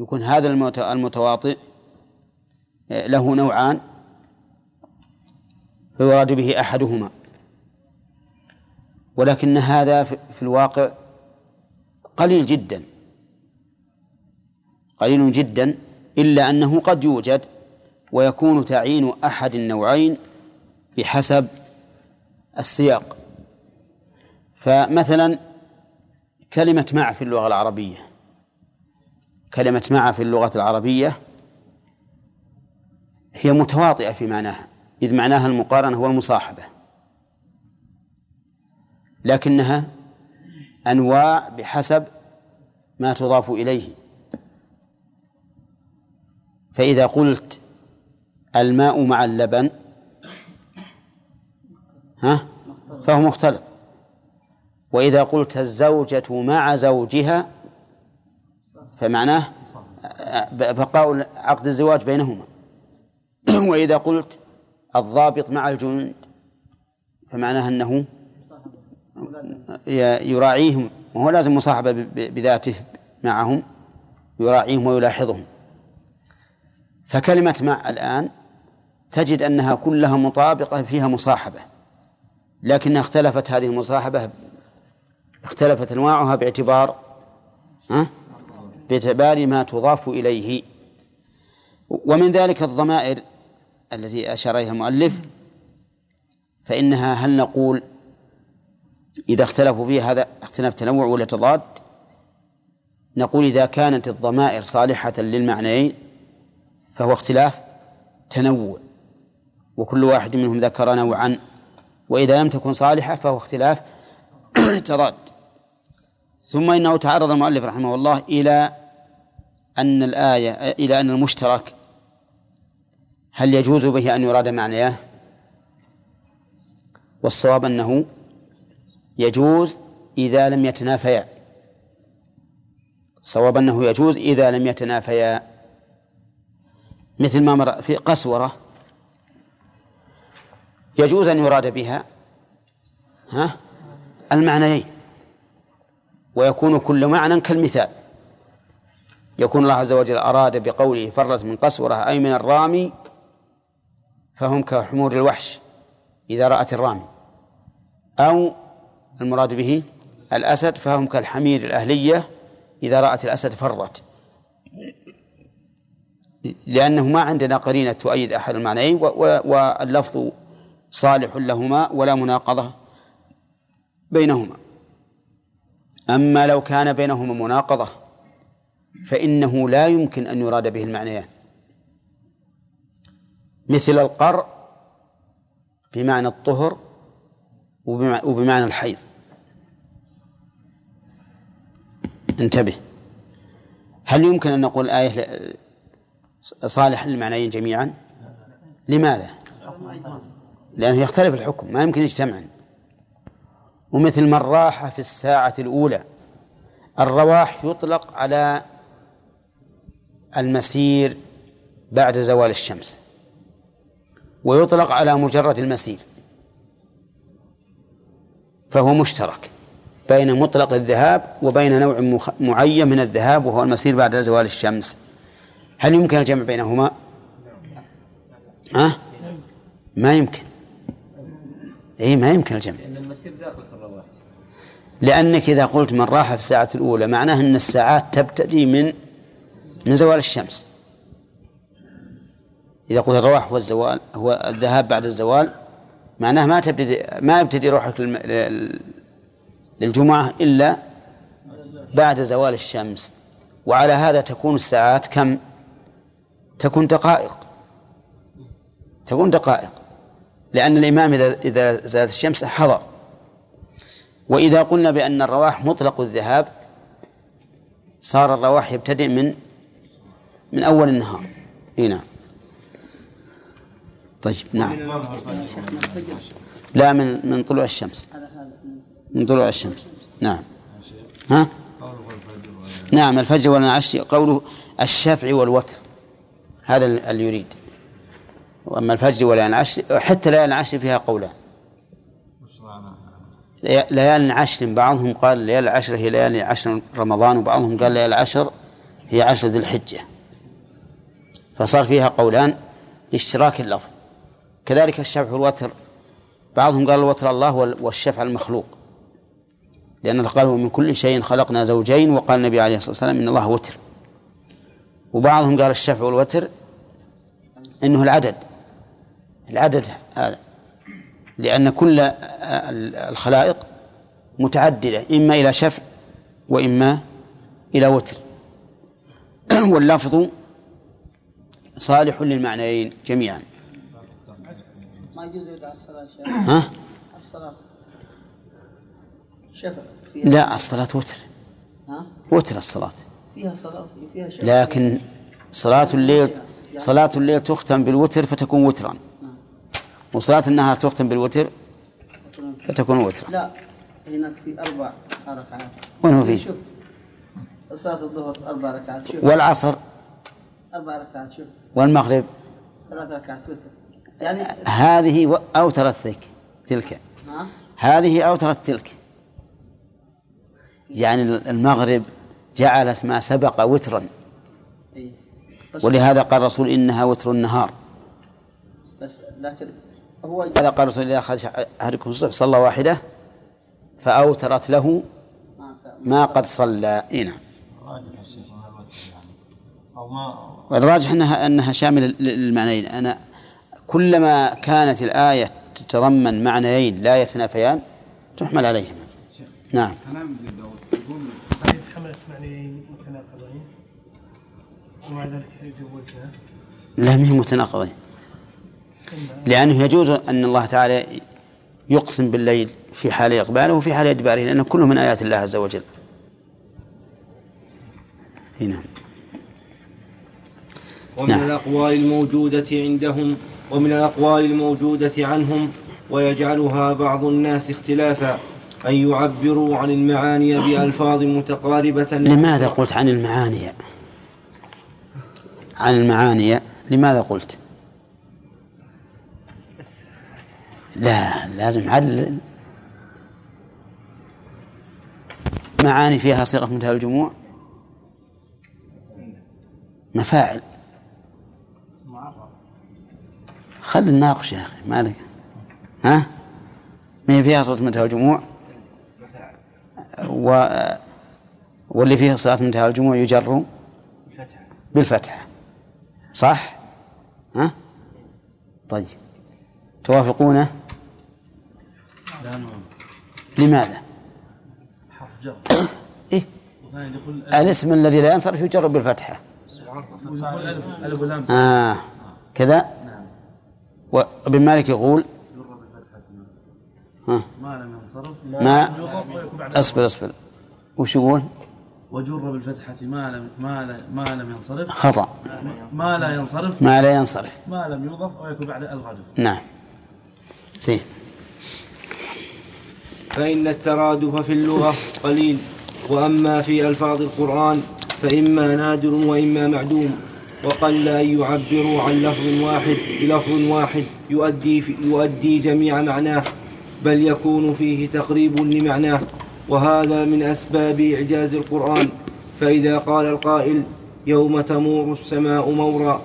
يكون هذا المت- المتواطئ له نوعان فيراد به أحدهما. ولكن هذا في الواقع قليل جدا. قليل جدا إلا أنه قد يوجد ويكون تعيين أحد النوعين بحسب السياق. فمثلا كلمة مع في اللغة العربية. كلمة مع في اللغة العربية هي متواطئة في معناها إذ معناها المقارنة والمصاحبة. لكنها أنواع بحسب ما تضاف إليه. فإذا قلت الماء مع اللبن ها فهو مختلط. وإذا قلت الزوجة مع زوجها فمعناه بقاء عقد الزواج بينهما. وإذا قلت الضابط مع الجند فمعناه أنه يراعيهم وهو لازم مصاحبة بذاته معهم يراعيهم ويلاحظهم. فكلمة مع الآن تجد أنها كلها مطابقة فيها مصاحبة. لكنها اختلفت هذه المصاحبة اختلفت أنواعها باعتبار ها؟ باعتبار ما تضاف إليه. ومن ذلك الضمائر التي أشار إليها المؤلف فإنها هل نقول إذا اختلفوا فيه هذا اختلاف تنوع ولا تضاد؟ نقول إذا كانت الضمائر صالحة للمعنيين فهو اختلاف تنوع وكل واحد منهم ذكر نوعا وإذا لم تكن صالحة فهو اختلاف تضاد. ثم إنه تعرض المؤلف رحمه الله إلى أن الآية إلى أن المشترك هل يجوز به أن يراد معنياه والصواب أنه يجوز إذا لم يتنافيا. الصواب أنه يجوز إذا لم يتنافيا. مثل ما مر في قسورة. يجوز أن يراد بها ها المعنيين. ويكون كل معنى كالمثال. يكون الله عز وجل أراد بقوله فرت من قسورة أي من الرامي فهم كحمور الوحش إذا رأت الرامي. أو المراد به الأسد فهم كالحمير الأهلية إذا رأت الأسد فرت. لأنه ما عندنا قرينة تؤيد أحد المعنيين واللفظ صالح لهما ولا مناقضة بينهما. أما لو كان بينهما مناقضة فإنه لا يمكن أن يراد به المعنيان. مثل القرء بمعنى الطهر وبمعنى الحيض. انتبه. هل يمكن أن نقول آية صالح للمعنيين جميعا؟ لماذا؟ لأنه يختلف الحكم ما يمكن يجتمعا ومثل من راح في الساعة الأولى الرواح يطلق على المسير بعد زوال الشمس. ويطلق على مجرد المسير. فهو مشترك بين مطلق الذهاب وبين نوع معين من الذهاب وهو المسير بعد زوال الشمس. هل يمكن الجمع بينهما؟ أه؟ ما يمكن. أي ما يمكن الجمع. لأن المسير داخل في الرواح لأنك إذا قلت من راح في الساعة الأولى معناه أن الساعات تبتدي من من زوال الشمس. إذا قلت الرواح هو الزوال هو الذهاب بعد الزوال معناه ما تبتدي ما يبتدي روحك للجمعة إلا بعد زوال الشمس. وعلى هذا تكون الساعات كم؟ تكون دقائق. تكون دقائق. لأن الإمام إذا إذا زالت الشمس حضر. وإذا قلنا بأن الرواح مطلق الذهاب صار الرواح يبتدئ من من أول النهار. إيه نعم. طيب نعم. لا من من طلوع الشمس. من طلوع الشمس. نعم. ها؟ نعم الفجر والعشر قوله الشفع والوتر. هذا اللي يريد. وأما الفجر وليالي العشر حتى ليالي العشر فيها قولان. ليالي العشر بعضهم قال ليالي العشر هي ليالي عشر رمضان وبعضهم قال ليالي العشر هي عشر ذي الحجة. فصار فيها قولان لاشتراك اللفظ. كذلك الشفع والوتر. بعضهم قال الوتر الله والشفع المخلوق. لأن قالوا من كل شيء خلقنا زوجين وقال النبي عليه الصلاة والسلام إن الله وتر. وبعضهم قال الشفع والوتر إنه العدد. العدد هذا. لأن كل الخلائق متعددة إما إلى شفع وإما إلى وتر. واللفظ صالح للمعنيين جميعا. ما يجوز يدعى الصلاة ها؟ الصلاة. شفع لا الصلاة وتر. ها؟ وتر الصلاة. فيها صلاة فيها شفع لكن صلاة الليل صلاة. الليل تختم بالوتر فتكون وترا. وصلاة النهار تختم بالوتر فتكون وترا. لا هناك في أربع ركعات. وين هو فيه؟ شوف. صلاة الظهر أربع ركعات شوف. والعصر؟ أربع ركعات شوف. والمغرب؟ ثلاث ركعات وتر. يعني هذه أوترت تلك. تلك هذه أوترت تلك يعني المغرب جعلت ما سبق وترا. إيه. ولهذا قال الرسول إنها وتر النهار. بس لكن هو هذا قال الرسول إذا أخذ أحدكم الصبح صلى واحدة فأوترت له ما قد صلى. إي نعم. راجح الشيخ من الوجه يعني. أنها أنها شاملة للمعنيين. أنا كلما كانت الآية تتضمن معنيين لا يتنافيان تحمل عليهما نعم. كلام ابن داود يقول هذه حملت معنيين متناقضين؟ ومع ذلك لا ما هي متناقضين لأنه يجوز أن الله تعالى يقسم بالليل في حال إقباله وفي حال إدباره لأنه كله من آيات الله عز وجل. إي نعم. ومن نعم. الأقوال الموجودة عندهم ومن الأقوال الموجودة عنهم ويجعلها بعض الناس اختلافا أن يعبروا عن المعاني بألفاظ متقاربة لماذا قلت عن المعاني؟ عن المعاني لماذا قلت؟ لا لازم علل معاني فيها صيغة منتهى الجموع؟ مفاعل. خل نناقش يا أخي مالك ها ما هي فيها صيغة منتهى الجموع و واللي فيه صلاة منتهى الجموع يجر بالفتحة صح؟ ها؟ طيب توافقونه؟ لا لماذا؟ حرف جر إيه؟ الاسم الذي لا ينصرف يجر بالفتحة آه كذا وابن مالك يقول ها. ما لم ينصرف. ما يضاف ويكون بعد أصبر أصبر. وش يقول؟ وجر بالفتحة ما لم ما لا ما لم ينصرف. خطأ. ما لا ينصرف. ما لا ينصرف. ما لم يضف أو يكون بعد الغرف نعم. زين. فإن الترادف في اللغة قليل وأما في ألفاظ القرآن فإما نادر وإما معدوم. وقل أن يعبروا عن لفظ واحد بلفظ واحد يؤدي, يؤدي جميع معناه بل يكون فيه تقريب لمعناه. وهذا من أسباب إعجاز القرآن. فإذا قال القائل يوم تمور السماء مورا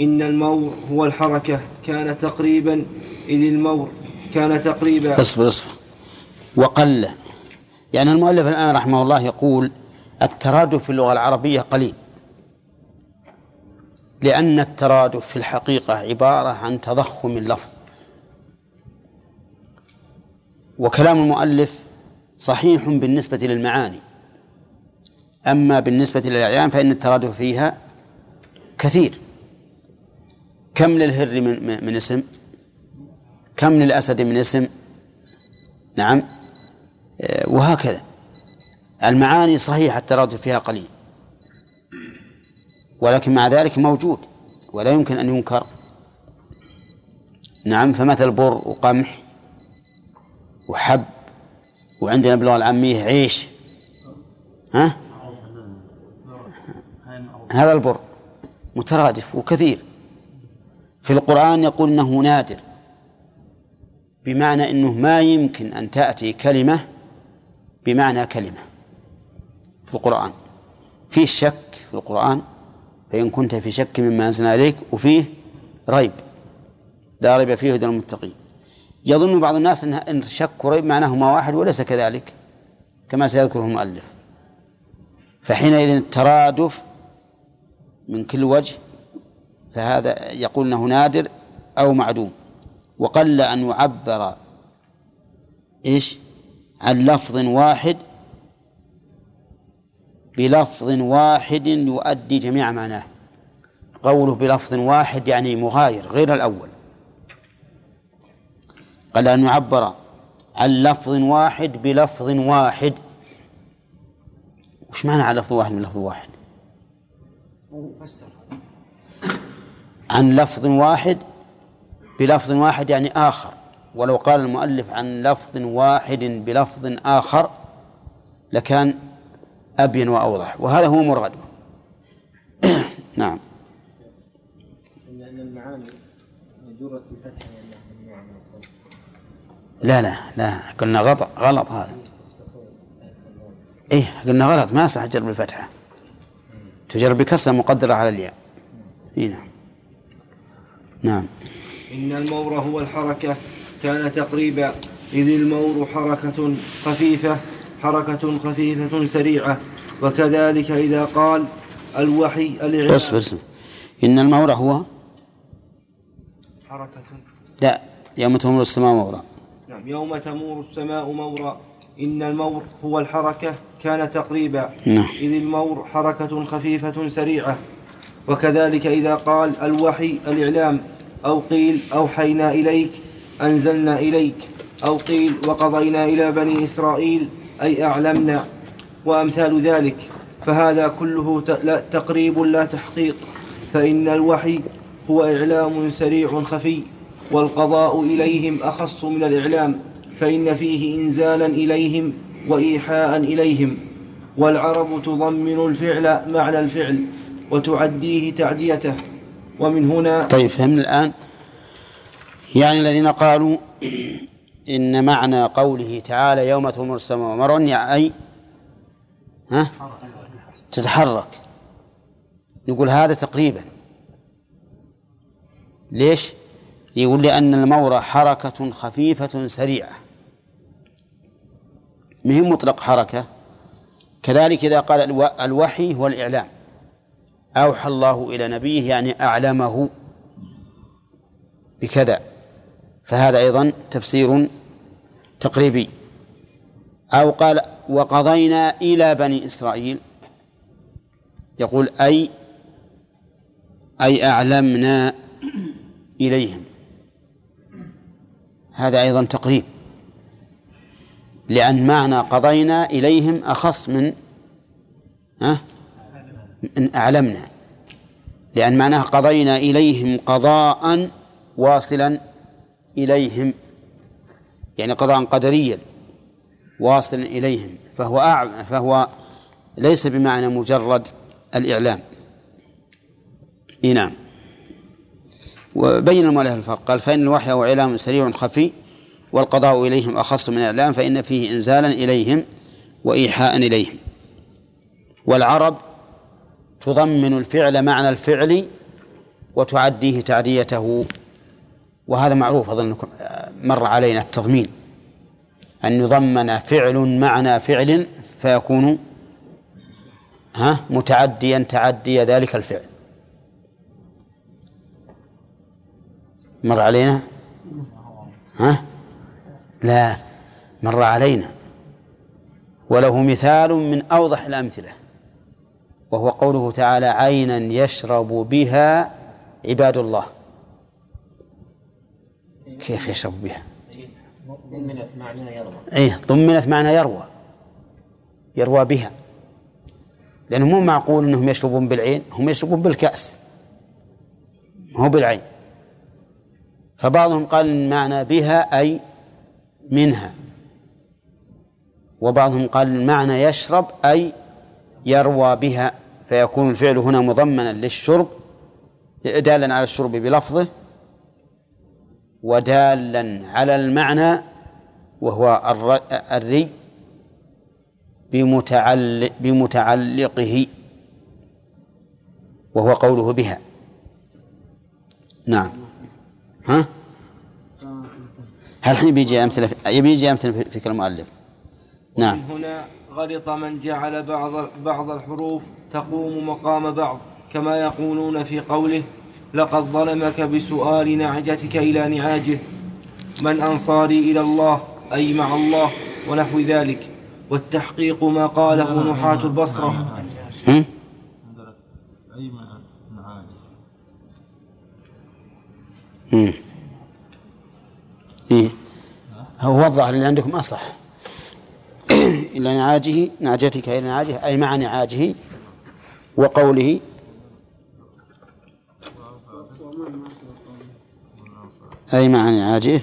إن المور هو الحركة كان تقريبا إذ المور كان تقريبا. اصبر اصبر. وقل. يعني المؤلف الآن رحمه الله يقول الترادف في اللغة العربية قليل. لأن الترادف في الحقيقة عبارة عن تضخم اللفظ. وكلام المؤلف صحيح بالنسبة للمعاني. أما بالنسبة للأعيان فإن الترادف فيها كثير. كم للهر من, من اسم؟ كم للأسد من اسم؟ نعم. آه، وهكذا. المعاني صحيح الترادف فيها قليل. ولكن مع ذلك موجود ولا يمكن أن ينكر. نعم فمثل بر وقمح وحب وعندنا باللغة العامية عيش. ها؟ هذا البر مترادف وكثير. في القرآن يقول أنه نادر بمعنى أنه ما يمكن أن تأتي كلمة بمعنى كلمة في القرآن. فيه شك في القرآن؟ فإن كنت في شك مما أنزلنا إليك وفيه ريب لا ريب فيه هدى المتقين يظن بعض الناس أن الشك وريب معناهما واحد وليس كذلك كما سيذكره المؤلف. فحينئذ الترادف من كل وجه فهذا يقول إنه نادر أو معدوم. وقل أن يعبر إيش؟ عن لفظ واحد بلفظ واحد يؤدي جميع معناه. قوله بلفظ واحد يعني مغاير غير الأول. قال أن يعبر عن لفظ واحد بلفظ واحد. وش معنى عن لفظ واحد بلفظ واحد؟ عن لفظ واحد بلفظ واحد يعني آخر. ولو قال المؤلف عن لفظ واحد بلفظ آخر لكان أبين وأوضح. وهذا هو مراد. نعم. لأن المعاني جرت بفتح يعني لا لا لا. قلنا غلط غلط هذا. إيه قلنا غلط. ما يصح جر بالفتحة. تجر بكسرة مقدرة على الياء. إيه نعم. نعم. إن المور هو الحركة. كان تقريبا. إذ المور حركة خفيفة. حركة خفيفة سريعة. وكذلك إذا قال الوحي الإعلام اصبر اصبر إن المورى هو؟ حركة. لا يوم تمر السماء مورا نعم يوم تمور السماء مورا إن المور هو الحركة كان تقريبا. نعم. إذ المور حركة خفيفة سريعة. وكذلك إذا قال الوحي الإعلام أو قيل أوحينا إليك أنزلنا إليك أو قيل وقضينا إلى بني إسرائيل أي أعلمنا وأمثال ذلك فهذا كله تقريب لا تحقيق فإن الوحي هو إعلام سريع خفي والقضاء إليهم أخص من الإعلام فإن فيه إنزالا إليهم وإيحاء إليهم والعرب تضمن الفعل معنى الفعل وتعديه تعديته ومن هنا طيب فهمنا الآن؟ يعني الذين قالوا إن معنى قوله تعالى يوم تمر السماء ومر أي؟ ها؟ تتحرك. نقول هذا تقريبا. ليش؟ يقول لأن المور حركة خفيفة سريعة. مهم مطلق حركة. كذلك إذا قال الو- الوحي هو الإعلام. أوحى الله إلى نبيه يعني أعلمه. بكذا. فهذا أيضا تفسير تقريبي. أو قال وقضينا إلى بني إسرائيل. يقول أي أي أعلمنا إليهم. هذا أيضا تقريب. لأن معنى قضينا إليهم أخص من ها؟ من أعلمنا. لأن معناه قضينا إليهم قضاء واصلا إليهم يعني قضاء قدريا واصلا إليهم فهو أع... فهو ليس بمعنى مجرد الإعلام. إي نعم. وبين المؤلف الفرق قال فإن الوحي هو إعلام سريع خفي والقضاء إليهم أخص من الإعلام فإن فيه إنزالا إليهم وإيحاء إليهم. والعرب تضمن الفعل معنى الفعل وتعديه تعديته وهذا معروف أظنكم مر علينا التضمين. أن يضمن فعل معنى فعل فيكون ها متعديا تعدي ذلك الفعل. مر علينا؟ ها؟ لا مر علينا. وله مثال من أوضح الأمثلة وهو قوله تعالى عينا يشرب بها عباد الله. كيف يشرب بها؟ ضمنت معنى يرضى إيه ضمنت معنى يروى. يروى بها. لأنه مو معقول أنهم يشربون بالعين هم يشربون بالكأس. هو بالعين. فبعضهم قال المعنى بها أي منها. وبعضهم قال المعنى يشرب أي يروى بها. فيكون الفعل هنا مضمنا للشرب دالا على الشرب بلفظه. ودالا على المعنى وهو الر- الري بمتعلق بمتعلقه وهو قوله بها. نعم. ها؟ هل الحين بيجي أمثلة يبي يجي أمثلة في- كلام المؤلف؟ نعم. هنا غلط من جعل بعض بعض الحروف تقوم مقام بعض كما يقولون في قوله لقد ظلمك بسؤال نعجتك إلى نعاجه. من أنصاري إلى الله أي مع الله ونحو ذلك. والتحقيق ما قاله نحاة البصرة. إيه هو الظاهر اللي عندكم أصح. إلى نعاجه نعجتك إلى نعاجه أي مع نعاجه وقوله أي مع نعاجه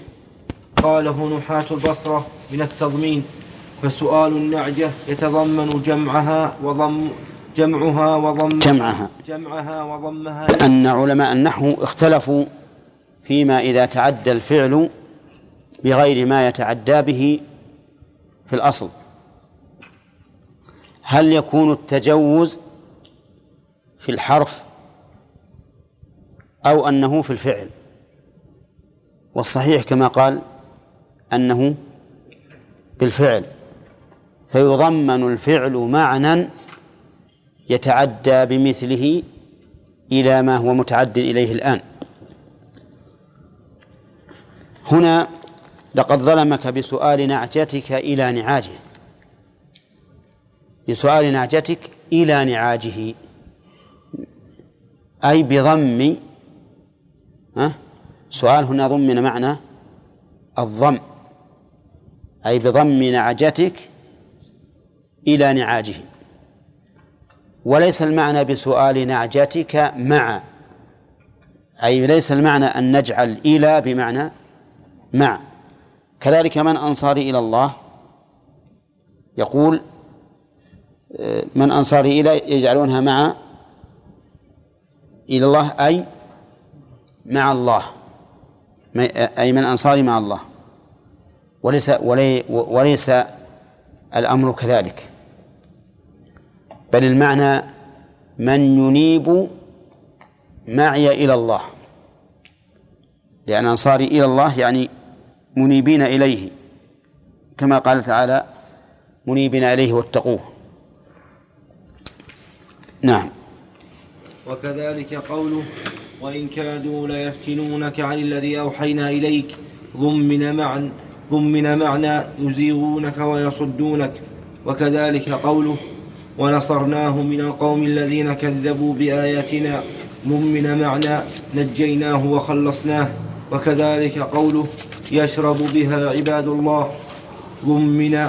قاله نحاة البصرة من التضمين فسؤال النعجة يتضمن جمعها وضم جمعها وضم جمعها. جمعها وضمها. أن علماء النحو اختلفوا فيما إذا تعدى الفعل بغير ما يتعدى به في الأصل. هل يكون التجوز في الحرف أو أنه في الفعل؟ والصحيح كما قال أنه بالفعل فيضمن الفعل معنى يتعدى بمثله إلى ما هو متعد إليه الآن. هنا لقد ظلمك بسؤال نعجتك إلى نعاجه. بسؤال نعجتك إلى نعاجه. أي بضم ها؟ سؤال هنا ضمن معنى الضم أي بضم نعجتك إلى نعاجه. وليس المعنى بسؤال نعجتك مع أي ليس المعنى أن نجعل إلى بمعنى مع. كذلك من أنصاري إلى الله؟ يقول من أنصاري إلى يجعلونها مع إلى الله أي مع الله. أي من أنصاري مع الله. وليس ولي وليس الأمر كذلك. بل المعنى من ينيب معي إلى الله. لأن أنصاري إلى الله يعني منيبين إليه. كما قال تعالى منيبين إليه واتقوه. نعم. وكذلك قوله وإن كادوا ليفتنونك عن الذي أوحينا إليك. ضمن معا ضمن معنى يزيغونك ويصدونك. وكذلك قوله ونصرناه من القوم الذين كذبوا بآياتنا. ضمن معنى نجيناه وخلصناه. وكذلك قوله يشرب بها عباد الله. ضمن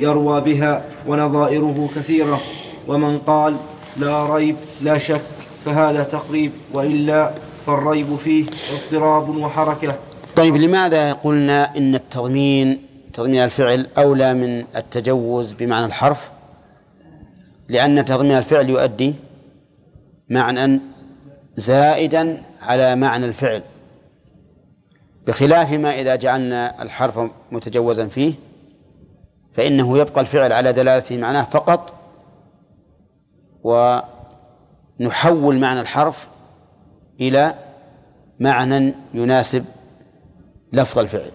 يروى بها ونظائره كثيرة. ومن قال لا ريب لا شك فهذا تقريب وإلا فالريب فيه اضطراب وحركة. طيب لماذا قلنا إن التضمين تضمين الفعل أولى من التجوز بمعنى الحرف؟ لأن تضمين الفعل يؤدي معنى زائدا على معنى الفعل. بخلاف ما إذا جعلنا الحرف متجوزا فيه فإنه يبقى الفعل على دلالته معناه فقط ونحول معنى الحرف إلى معنى يناسب لفظ الفعل.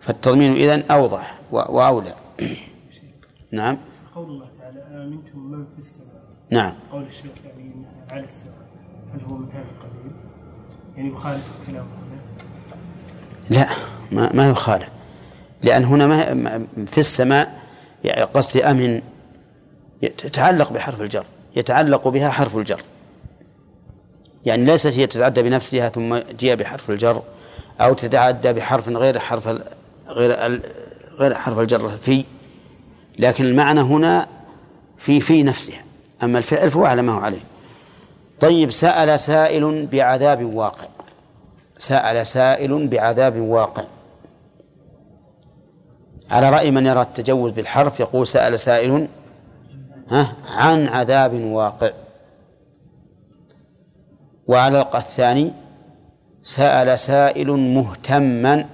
فالتضمين إذن أوضح وأولى. نعم. قول الله تعالى آمنتم من في السماء. نعم. قول الشيخ يعني على السماء. هل هو من هذا القبيل؟ يعني يخالف كلامه هنا؟ لا ما, ما يخالف. لأن هنا ما في السماء يعني قصدي أمن تتعلق بحرف الجر. يتعلق بها حرف الجر. يعني ليست هي تتعدى بنفسها ثم جاء بحرف الجر أو تتعدى بحرف غير حرف غير غير حرف الجر في. لكن المعنى هنا في في نفسها. أما الفعل فهو على ما هو عليه. طيب سأل سائل بعذاب واقع. سأل سائل بعذاب واقع. على رأي من يرى التجوز بالحرف؟ يقول سأل سائل ها عن عذاب واقع. وعلى الثاني سأل سائل مهتما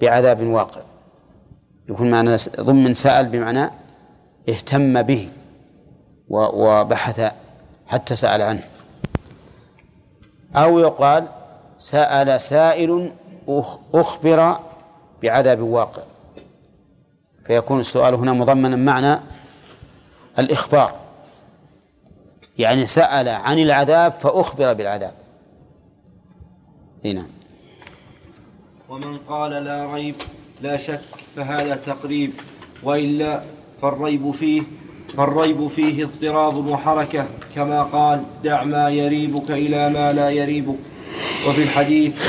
بعذاب واقع. يكون معنى ضمن سأل بمعنى اهتم به وبحث حتى سأل عنه. أو يقال سأل سائل أخبر بعذاب واقع. فيكون السؤال هنا مضمنا معنى الإخبار. يعني سأل عن العذاب فأخبر بالعذاب. نعم. ومن قال لا ريب لا شك فهذا تقريب. وإلا فالريب فيه فالريب فيه اضطراب وحركة كما قال دع ما يريبك إلى ما لا يريبك. وفي الحديث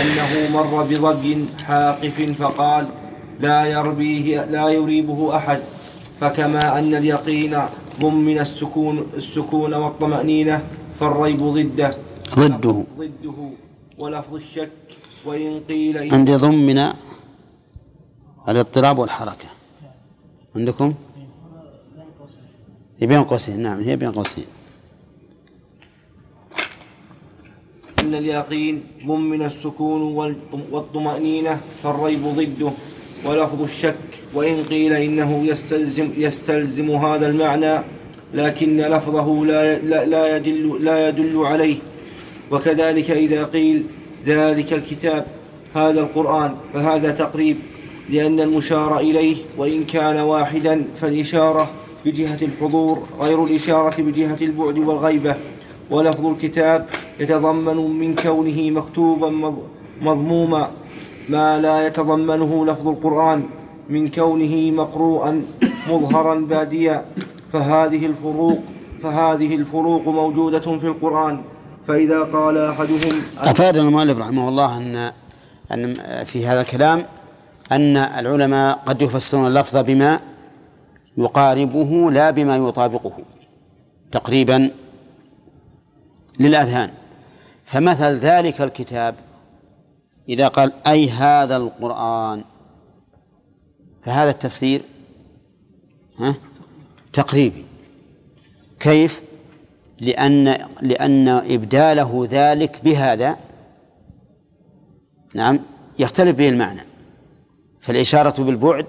أنه مر بضب حاقف فقال لا يربيه لا يريبه أحد. فكما أن اليقين ضمن السكون السكون والطمأنينة فالريب ضده. ضده. ضده ولفظ الشك وإن قيل إن عندي ضمن الاضطراب والحركة. عندكم؟ بين قوسين نعم هي بين قوسين. أن اليقين ضمن السكون والطمأنينة فالريب ضده. ولفظ الشك وإن قيل إنه يستلزم, يستلزم هذا المعنى لكن لفظه لا, لا, لا, يدل, لا يدل عليه. وكذلك إذا قيل ذلك الكتاب هذا القرآن فهذا تقريب لأن المشار إليه وإن كان واحدا فالإشارة بجهة الحضور غير الإشارة بجهة البعد والغيبة. ولفظ الكتاب يتضمن من كونه مكتوبا مضموما. ما لا يتضمنه لفظ القرآن من كونه مقروءا مظهرا باديا. فهذه الفروق فهذه الفروق موجودة في القرآن. فإذا قال أحدهم أفاد المؤلف رحمه الله أن أن في هذا الكلام أن العلماء قد يفسرون اللفظ بما يقاربه لا بما يطابقه. تقريبا للأذهان. فمثل ذلك الكتاب إذا قال أي هذا القرآن فهذا التفسير ها تقريبي. كيف؟ لأن لأن إبداله ذلك بهذا. نعم يختلف به المعنى. فالإشارة بالبعد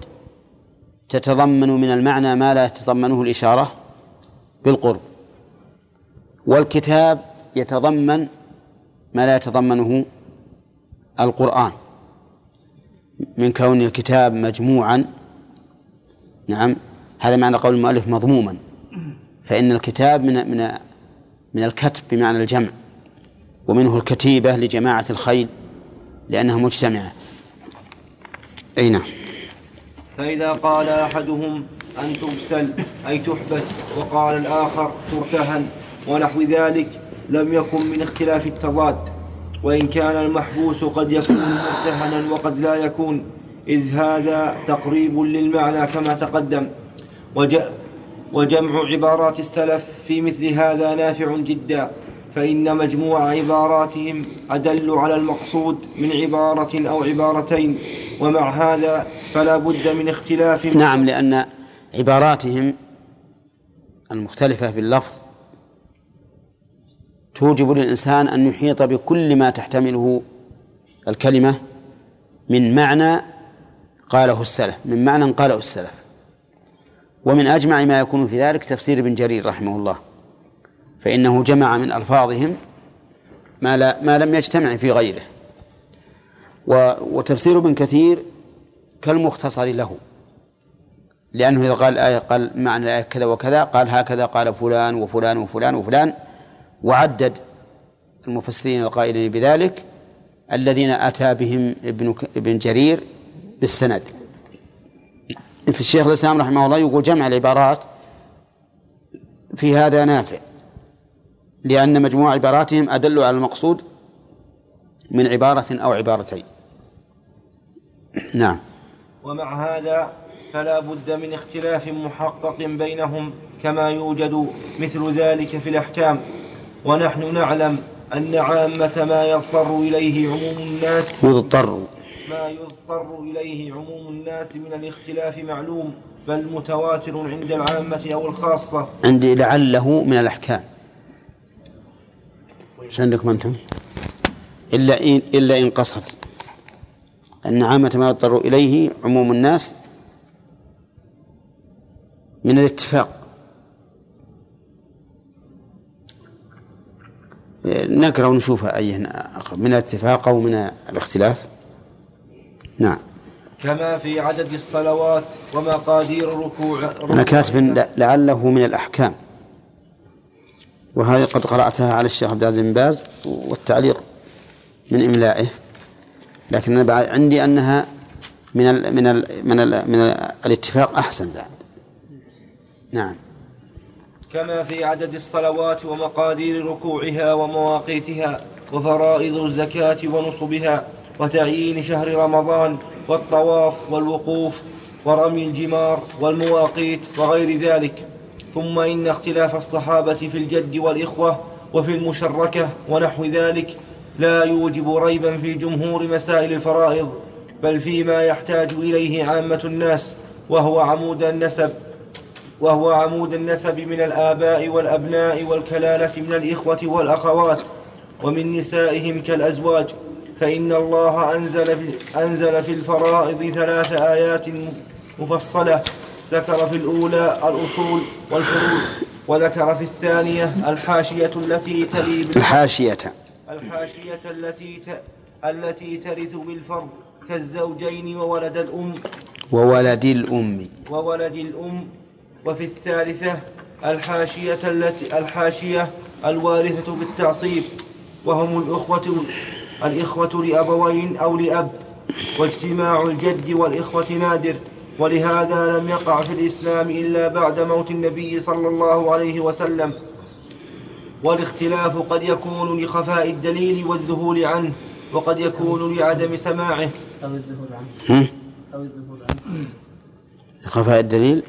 تتضمن من المعنى ما لا تتضمنه الإشارة بالقرب. والكتاب يتضمن ما لا يتضمنه القرآن من كون الكتاب مجموعا. نعم هذا معنى قول المؤلف مضموما. فإن الكتاب من من من الكتب بمعنى الجمع ومنه الكتيبة لجماعة الخيل لأنها مجتمعة. أي نعم. فإذا قال أحدهم أن تبسل أي تحبس وقال الآخر ترتهن ونحو ذلك لم يكن من اختلاف التضاد. وإن كان المحبوس قد يكون مرتهنا وقد لا يكون إذ هذا تقريب للمعنى كما تقدم. وج وجمع عبارات السلف في مثل هذا نافع جدا فإن مجموع عباراتهم أدل على المقصود من عبارة أو عبارتين ومع هذا فلا بد من اختلاف. نعم لأن عباراتهم المختلفة في اللفظ توجب للإنسان أن يحيط بكل ما تحتمله الكلمة من معنى قاله السلف من معنى قاله السلف. ومن أجمع ما يكون في ذلك تفسير ابن جرير رحمه الله فإنه جمع من ألفاظهم ما, لا ما لم يجتمع في غيره. وتفسير ابن كثير كالمختصر له لأنه إذا قال الآية قال معنى الآية كذا وكذا قال هكذا قال فلان وفلان وفلان وفلان وعدد المفسرين القائلين بذلك الذين أتى بهم ابن ابن جرير بالسند. في الشيخ الإسلام رحمه الله يقول جمع العبارات في هذا نافع لأن مجموع عباراتهم أدل على المقصود من عبارة أو عبارتين. نعم. ومع هذا فلا بد من اختلاف محقق بينهم كما يوجد مثل ذلك في الأحكام. ونحن نعلم أن عامة ما يضطر إليه عموم الناس يضطر. ما يضطر إليه عموم الناس من الاختلاف معلوم بل متواتر عند العامة أو الخاصة. عندي لعله من الأحكام. إيش عندكم أنتم؟ إلا إن إلا إن قصد. أن عامة ما يضطر إليه عموم الناس من الاتفاق. نقرأ ونشوف أي أقرب من الاتفاق أو من الاختلاف؟ نعم. كما في عدد الصلوات ومقادير الركوع أنا كاتب لعله من الأحكام. وهذه قد قرأتها على الشيخ عبد العزيز بن باز والتعليق من إملائه. لكن أنا بعد عندي أنها من ال من ال من ال من ال الاتفاق أحسن بعد. نعم. كما في عدد الصلوات ومقادير ركوعها ومواقيتها وفرائض الزكاة ونصبها وتعيين شهر رمضان والطواف والوقوف ورمي الجمار والمواقيت وغير ذلك. ثم إن اختلاف الصحابة في الجد والإخوة وفي المشركة ونحو ذلك لا يوجب ريبا في جمهور مسائل الفرائض بل فيما يحتاج إليه عامة الناس وهو عمود النسب. وهو عمود النسب من الآباء والأبناء والكلالة من الإخوة والأخوات ومن نسائهم كالأزواج فإن الله أنزل في, أنزل في الفرائض ثلاث آيات مفصلة ذكر في الأولى الأصول والفروض وذكر في الثانية الحاشية التي تلي الحاشية. الحاشية التي ت... التي ترث بالفرض كالزوجين وولد الأم. وولد الأم. وولد الأم وفي الثالثة الحاشية التي الحاشية الوارثة بالتعصيب وهم الأخوة الإخوة لأبوين أو لأب واجتماع الجد والإخوة نادر ولهذا لم يقع في الإسلام إلا بعد موت النبي صلى الله عليه وسلم. والاختلاف قد يكون لخفاء الدليل والذهول عنه وقد يكون لعدم سماعه. أو الذهول عنه. هم؟ أو الذهول عنه. خفاء الدليل؟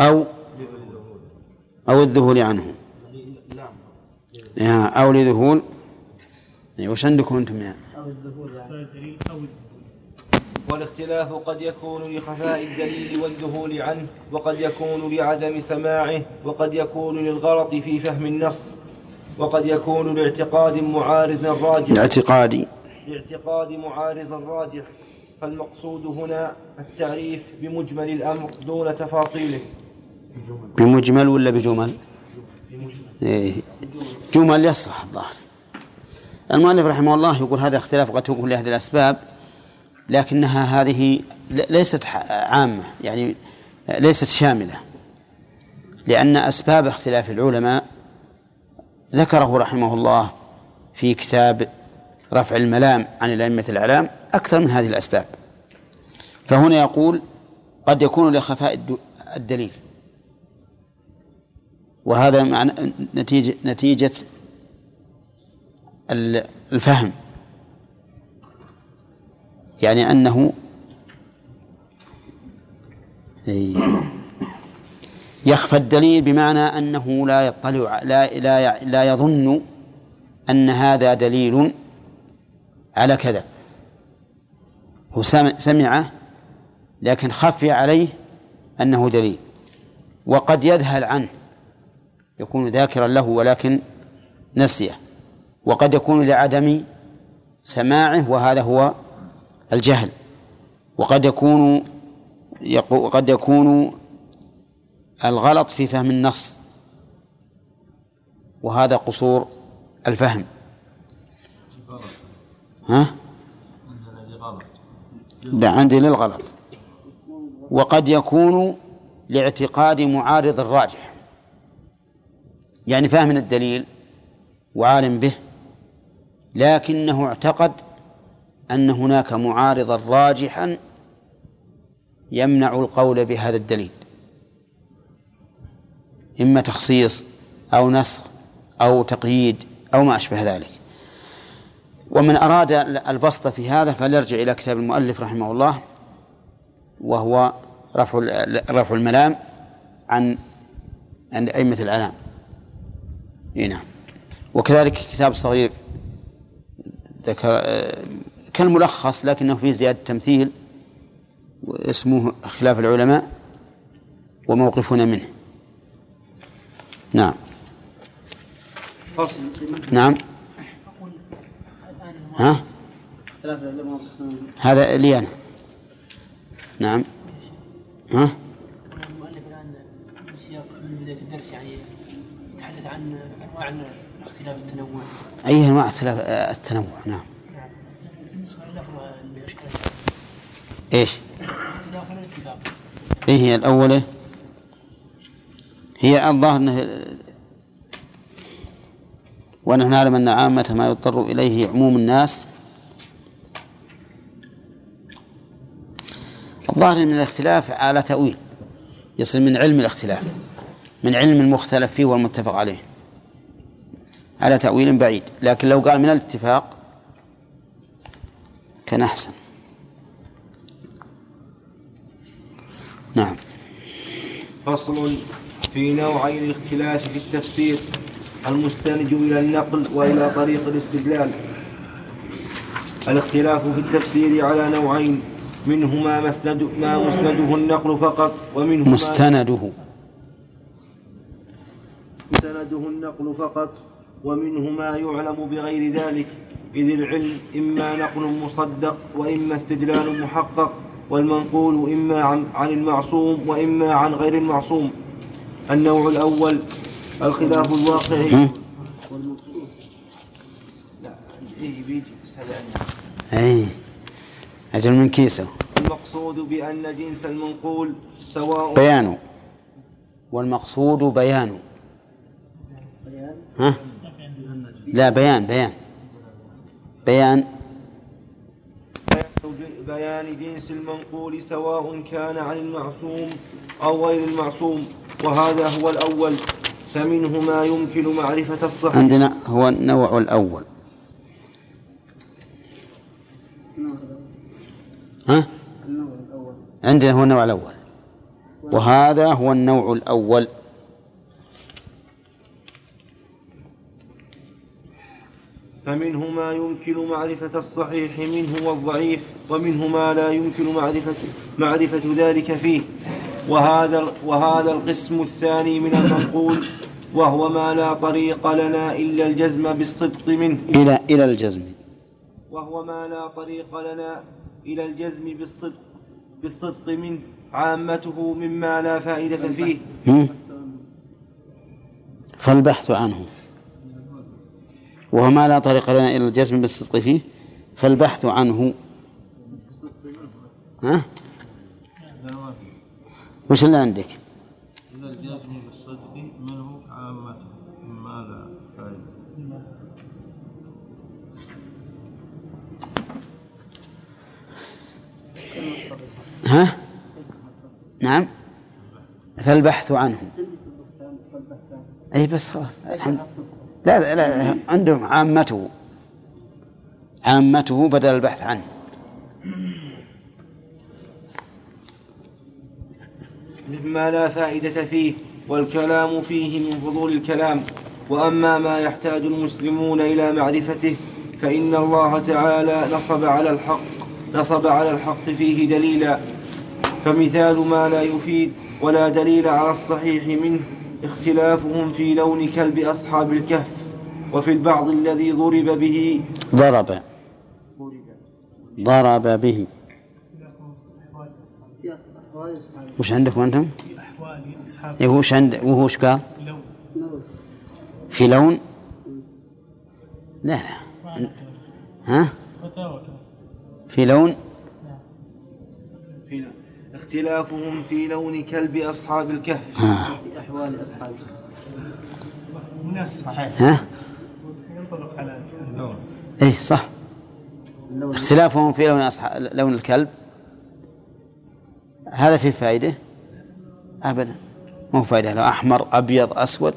أو أو الذهول عنه. يا أو لذهول. إيه، وش عندكم أنتم يعني أو الذهول الدليل والاختلاف قد يكون لخفاء الدليل والذهول عنه وقد يكون لعدم سماعه وقد يكون للغلط في فهم النص وقد يكون لاعتقاد معارض راجح اعتقادي. لاعتقاد معارض راجح فالمقصود هنا التعريف بمجمل الأمر دون تفاصيله بمجمل ولا بجمل؟ إيه. جمل يصح الظاهر المؤلف رحمه الله يقول هذا اختلاف قد تكون لهذه الأسباب لكنها هذه ليست عامة يعني ليست شاملة لأن أسباب اختلاف العلماء ذكره رحمه الله في كتاب رفع الملام عن الأئمة الأعلام أكثر من هذه الأسباب. فهنا يقول قد يكون لخفاء الد- الدليل. وهذا معنى نتيجة نتيجة ال- الفهم. يعني أنه إي. يخفى الدليل بمعنى أنه لا يطلع لا لا لا يظن أن هذا دليل على كذا. هو سمع سمعه لكن خفي عليه أنه دليل. وقد يذهل عنه يكون ذاكرا له ولكن نسيه. وقد يكون لعدم سماعه وهذا هو الجهل. وقد يكون قد يكون الغلط في فهم النص. وهذا قصور الفهم. ها؟ لا عندي للغلط. وقد يكون لاعتقاد معارض الراجح. يعني فاهم الدليل وعالم به لكنه اعتقد أن هناك معارضا راجحا يمنع القول بهذا الدليل. إما تخصيص أو نسخ أو تقييد أو ما أشبه ذلك. ومن أراد البسط في هذا فليرجع إلى كتاب المؤلف رحمه الله وهو رفع رفع الملام عن عن أئمة الإعلام. نعم. وكذلك كتاب صغير ذكر آه، كالملخص لكنه فيه زيادة تمثيل اسمه خلاف العلماء وموقفنا منه. نعم. فصل. نعم. ها؟ اختلاف هذا لي أنا. نعم. ها؟ المؤلف الآن من سياق من بداية الدرس يعني يتحدث عن أنواع الاختلاف التنوع. أي أنواع اختلاف- آه، التنوع؟ نعم. نعم بالنسبة للأخوة المشكلة. إيش؟ الاختلاف والاتفاق إيه هي الأولى هي الظاهر أنه ونحن نعلم أن عامة ما يضطر إليه عموم الناس الظاهر من الاختلاف على تأويل يصل من علم الاختلاف من علم المختلف فيه والمتفق عليه على تأويل بعيد لكن لو قال من الاتفاق كان أحسن. نعم. فصل في نوعي الإختلاف في التفسير. المستند إلى النقل وإلى طريق الاستدلال. الاختلاف في التفسير على نوعين منهما مسند ما مسنده النقل فقط ومنهما مستنده. مستنده النقل فقط ومنه ما يعلم بغير ذلك. إذ العلم إما نقل مصدق وإما استدلال محقق والمنقول إما عن, عن المعصوم وإما عن غير المعصوم. النوع الأول الخلاف الواقعي. أي أجل من كيسة. المقصود بأن جنس المنقول سواء بيان والمقصود بيان ها؟ لا بيان بيان. بيان. بيان جنس المنقول سواء كان عن المعصوم أو غير المعصوم وهذا هو الأول. فمنه ما يمكن معرفة الصحيح عندنا هو النوع الأول. ها؟ النوع الأول عندنا هو النوع الأول. وهذا هو النوع الأول. فمنه ما يمكن معرفة الصحيح منه والضعيف ومنه ما لا يمكن معرفة معرفة ذلك فيه. وهذا وهذا القسم الثاني من المنقول وهو ما لا طريق لنا إلا الجزم بالصدق منه. إلى إلى الجزم. وهو ما لا طريق لنا إلى الجزم بالصدق بالصدق منه عامته مما لا فائدة فيه؟ فالبحث عنه. وهو ما لا طريق لنا إلى الجزم بالصدق فيه فالبحث عنه. ها؟ وش اللي عندك؟ الجزم بالصدق منه عامته مما لا فائدة ها؟ نعم فالبحث عنه أي بس خلاص الحمد لا لا عندهم عامته عامته بدل البحث عنه مما لا فائدة فيه والكلام فيه من فضول الكلام. وأما ما يحتاج المسلمون إلى معرفته فإن الله تعالى نصب على الحق نصب على الحق فيه دليلا. فمثال ما لا يفيد ولا دليل على الصحيح منه اختلافهم في لون كلب أصحاب الكهف وفي البعض الذي ضرب به ضرب. ضرب. به. وش عندكم أنتم؟ في أحوال أصحاب إيه وش عند وهو وش قال؟ اللون في لون؟ لا لا. ها؟ في لون؟ اختلافهم في لون كلب أصحاب الكهف. ها. في أحوال أصحابه مناسب. ها؟ ينطبق على إيه صح. اختلافهم في لون أصحاب لون الكلب؟ هذا فيه فائدة؟ أبدا. مو فائدة له أحمر أبيض أسود.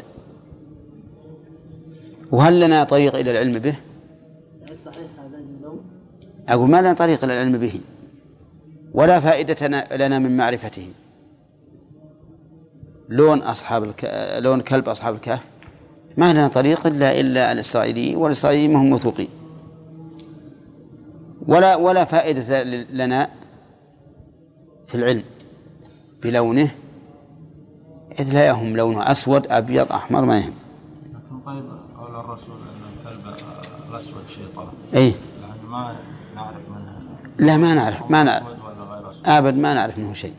وهل لنا طريق إلى العلم به؟ أقول ما لنا طريق إلى العلم به ولا فائدة لنا من معرفته. لون أصحاب الك... لون كلب أصحاب الكهف. ما لنا طريق إلا إلا الإسرائيلي والإسرائيليين هم موثوقين ولا ولا فائدة لنا في العلم بلونه إذ لا يهم لونه أسود أبيض أحمر ما يهم. لكن طيب قول الرسول أن الكلب الأسود شيطان. أي يعني ما نعرف منها لا ما نعرف ما نعرف. أبد ما نعرف منه شيء.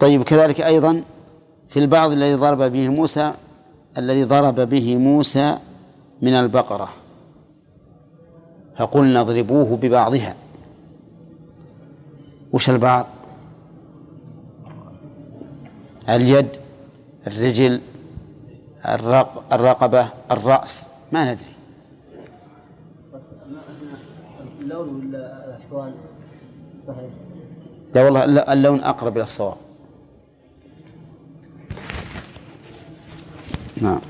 طيب كذلك أيضا في البعض الذي ضرب به موسى الذي ضرب به موسى من البقرة فقلنا اضربوه ببعضها. وش البعض؟ اليد الرجل الرق الرقبة الرأس ما ندري. اللون ولا الأحوال صحيح. لا والله الل- اللون أقرب إلى الصواب. نعم.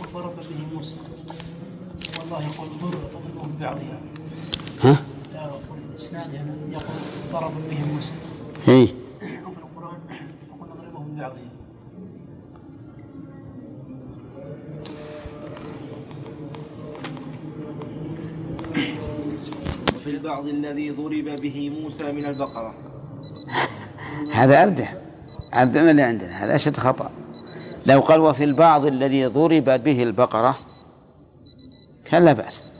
يقول ضرب به موسى. والله يقول ضرب اضربه ببعضها ها لا يقول اسناد هنا يقول ضرب به موسى. إيه. وفي القرآن. يقول اضربه ببعضها وفي البعض الذي ضرب به موسى من البقرة. هذا أردح عندنا اللي عندنا. هذا أشد خطأ. لو قال وفي البعض الذي ضرب به البقرة كان لا بأس.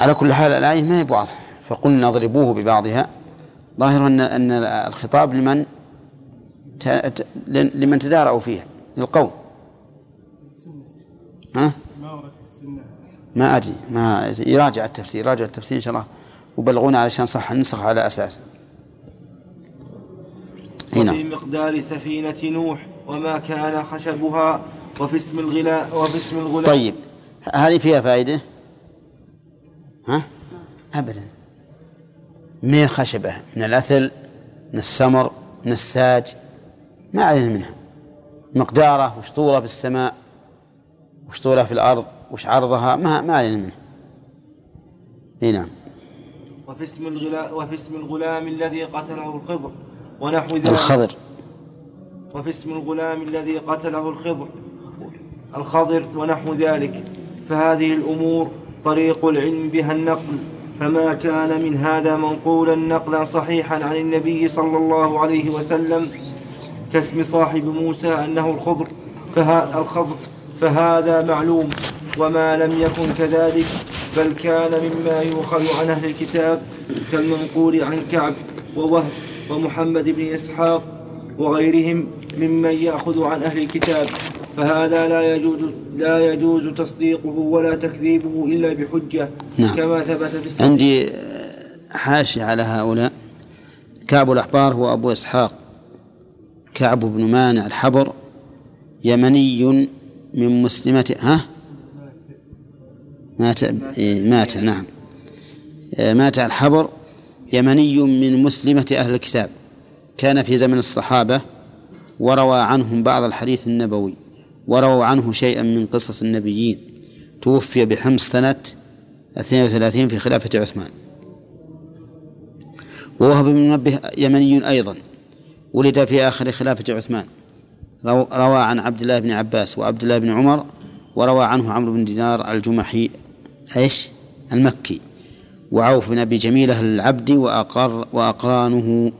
على كل حال الآية ما هي بواضحة. فقلنا اضربوه ببعضها. ظاهر أن أن الخطاب لمن لمن تدارأوا فيها للقوم. ها؟ ما السنة ما أدري. ما يراجع التفسير يراجع التفسير إن شاء الله. وبلغونا علشان صح النسخ على أساس. هنا. وفي مقدار سفينة نوح وما كان خشبها وفي اسم الغلاء وفي اسم الغلام طيب. هذه فيها فائدة؟ ها؟ أبدا. من الخشبة؟ من الأثل؟ من السمر؟ من الساج؟ ما علينا منها. مقدارة؟ وش طوله في السماء؟ وش طوله في الأرض؟ وش عرضها؟ ما ما علينا منها. إي نعم. وفي اسم الغلام وفي اسم الغلام الذي قتله الخضر. ونحو ذلك الخضر. وفي اسم الغلام الذي قتله الخضر. الخضر ونحو ذلك. فهذه الأمور طريق العلم بها النقل فما كان من هذا منقولا نقلا صحيحا عن النبي صلى الله عليه وسلم كاسم صاحب موسى أنه الخضر فها الخضر فهذا معلوم وما لم يكن كذلك بل كان مما يؤخذ عن أهل الكتاب كالمنقول عن كعب ووهب ومحمد بن إسحاق وغيرهم ممن يأخذ عن أهل الكتاب. فهذا لا يجوز لا يجوز تصديقه ولا تكذيبه إلا بحجة نعم. كما ثبت في الصحيح. عندي حاشية على هؤلاء. كعب الأحبار هو أبو إسحاق. كعب بن مانع الحبر يمني من مسلمة ها؟ مات. إيه، مات. نعم. آه، مات الحبر يمني من مسلمة أهل الكتاب. كان في زمن الصحابة وروى عنهم بعض الحديث النبوي. ورووا عنه شيئا من قصص النبيين. توفي بحمص سنة 32 في خلافة عثمان. ووهب بن منبه يمني أيضا. ولد في آخر خلافة عثمان. رو- روى عن عبد الله بن عباس وعبد الله بن عمر وروى عنه عمرو بن دينار الجمحي إيش؟ المكي. وعوف بن أبي جميلة العبدي واقر وأقرانه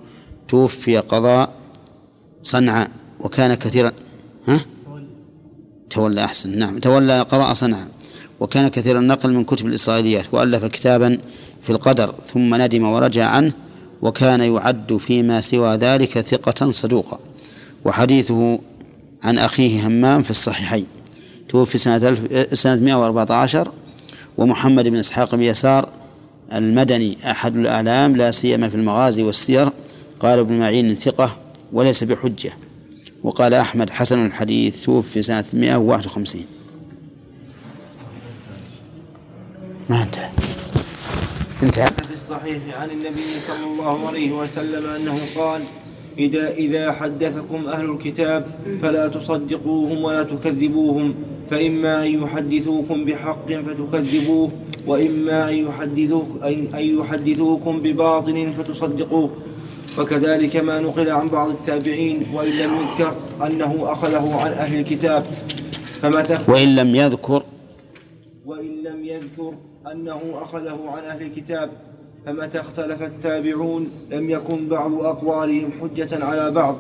توفي قضاء صنعاء. وكان كثيرا ها؟ تولى أحسن. نعم تولى قضاء صنعاء. وكان كثير النقل من كتب الإسرائيليات وألف كتابا في القدر ثم ندم ورجع عنه وكان يعد فيما سوى ذلك ثقة صدوقا. وحديثه عن أخيه همام في الصحيحين. توفي سنة سنة 114 ومحمد بن إسحاق بن يسار المدني أحد الأعلام لا سيما في المغازي والسير قال ابن معين ثقة وليس بحجة. وقال أحمد حسن الحديث توفي سنة 151 ما انتهى انتهى في الصحيح عن النبي صلى الله عليه وسلم أنه قال إذا إذا حدثكم أهل الكتاب فلا تصدقوهم ولا تكذبوهم فإما أن يحدثوكم بحق فتكذبوه وإما أن أن يحدثوكم بباطل فتصدقوه. وكذلك ما نقل عن بعض التابعين وإن لم يذكر أنه أخذه عن أهل الكتاب. فمتى وإن لم يذكر وإن لم يذكر أنه أخذه عن أهل الكتاب. فمتى اختلف التابعون لم يكن بعض أقوالهم حجة على بعض.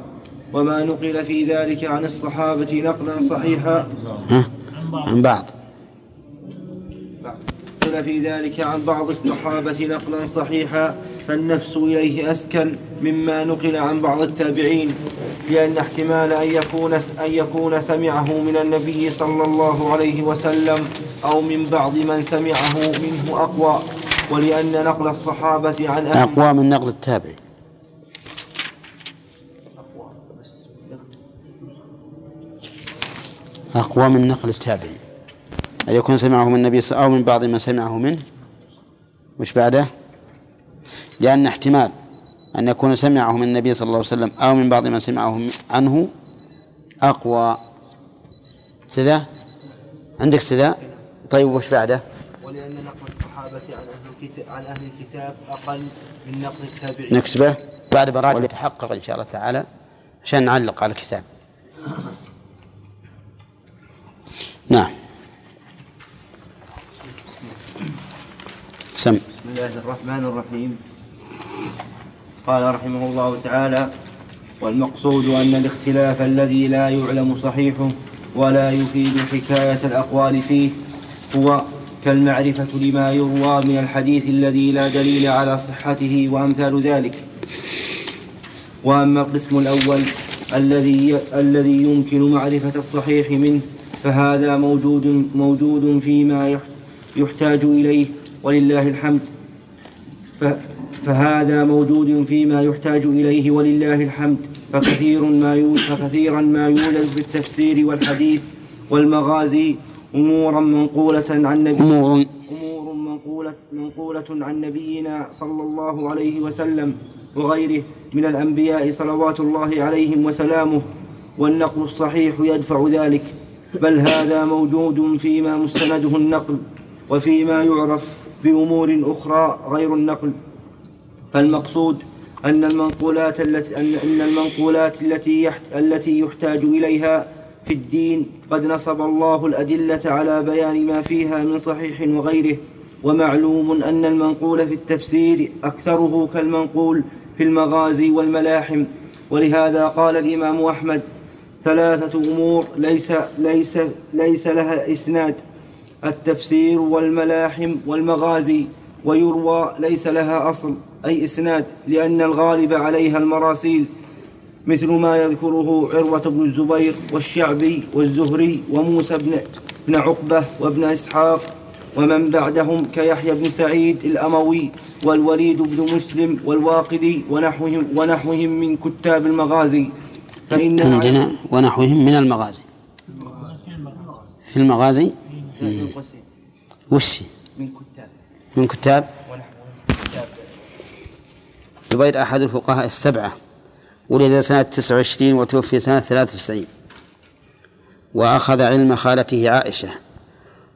وما نقل في ذلك عن الصحابة نقلا صحيحا. عن بعض. نقل في ذلك عن بعض الصحابة نقلا صحيحا. فالنفس إليه أسكن مما نقل عن بعض التابعين لأن احتمال أن يكون أن يكون سمعه من النبي صلى الله عليه وسلم أو من بعض من سمعه منه أقوى ولأن نقل الصحابة عن أهل أقوى من نقل التابعي أقوى من نقل التابعي أن يكون سمعه من النبي أو من بعض من سمعه منه. وش بعده؟ لأن احتمال أن يكون سمعه من النبي صلى الله عليه وسلم أو من بعض من سمعه عنه أقوى. سذا؟ عندك سذا؟ طيب وش بعده؟ ولأن نقل الصحابة عن أهل الكتاب, عن أهل الكتاب أقل من نقل التابعين. نكتبه. بعد براجع يتحقق إن شاء الله تعالى عشان نعلق على الكتاب. نعم. سم. بسم الله الرحمن الرحيم. قال رحمه الله تعالى والمقصود أن الاختلاف الذي لا يعلم صحيحه ولا يفيد حكاية الأقوال فيه هو كالمعرفة لما يروى من الحديث الذي لا دليل على صحته وأمثال ذلك. وأما القسم الأول الذي الذي يمكن معرفة الصحيح منه فهذا موجود موجود فيما يح- يحتاج إليه ولله الحمد. فهذا موجود فيما يحتاج إليه ولله الحمد فكثير ما فكثيرا ما يوجد في التفسير والحديث والمغازي أمورا منقولة عن نبي أمور أمور منقولة, منقولة عن نبينا صلى الله عليه وسلم وغيره من الأنبياء صلوات الله عليهم وسلامه والنقل الصحيح يدفع ذلك. بل هذا موجود فيما مستنده النقل وفيما يعرف بأمور أخرى غير النقل. فالمقصود أن المنقولات التي أن المنقولات التي التي يحتاج إليها في الدين قد نصب الله الأدلة على بيان ما فيها من صحيح وغيره ومعلوم أن المنقول في التفسير أكثره كالمنقول في المغازي والملاحم. ولهذا قال الإمام أحمد ثلاثة أمور ليس ليس ليس لها إسناد التفسير والملاحم والمغازي. ويروى ليس لها أصل أي إسناد لأن الغالب عليها المراسيل مثل ما يذكره عروة بن الزبير والشعبي والزهري وموسى بن, بن عقبة وابن إسحاق ومن بعدهم كيحيى بن سعيد الأموي والوليد بن مسلم والواقدي ونحوهم, ونحوهم من كتاب المغازي. فإن عندنا ونحوهم من المغازي. في المغازي؟ وش؟ من كتاب من كتاب زبير أحد الفقهاء السبعة ولد سنة تسع وعشرين وتوفي سنة ثلاث وتسعين. وأخذ علم خالته عائشة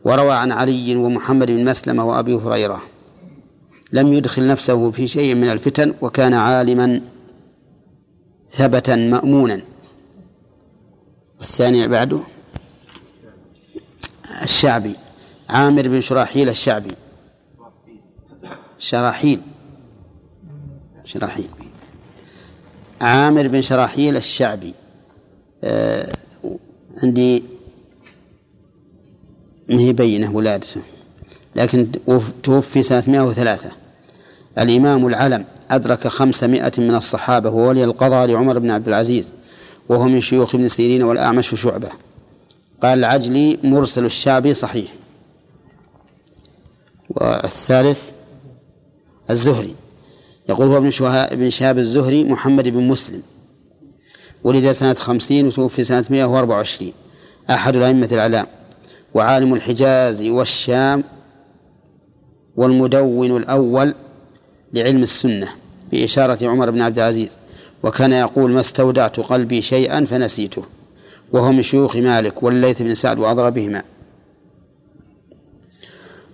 وروى عن علي ومحمد بن مسلمة وأبي هريرة. لم يدخل نفسه في شيء من الفتن وكان عالما ثبتا مأمونا. والثاني بعده الشعبي عامر بن شراحيل الشعبي. شراحيل. شراحيل. عامر بن شراحيل الشعبي. آه عندي ما هي بينة ولادته. لكن توفي سنة 103 الإمام العلم أدرك خمسمائة من الصحابة وولي القضاء لعمر بن عبد العزيز وهو من شيوخ ابن سيرين والأعمش وشعبة قال العجلي مرسل الشعبي صحيح. والثالث الزهري. يقول هو ابن شهاب ابن شهاب الزهري محمد بن مسلم. ولد سنة خمسين وتوفي سنة مئة وأربعة وعشرين. أحد الأئمة الأعلام. وعالم الحجاز والشام والمدون الأول لعلم السنة. بإشارة عمر بن عبد العزيز. وكان يقول ما استودعت قلبي شيئا فنسيته. وهو من شيوخ مالك والليث بن سعد وأضربهما.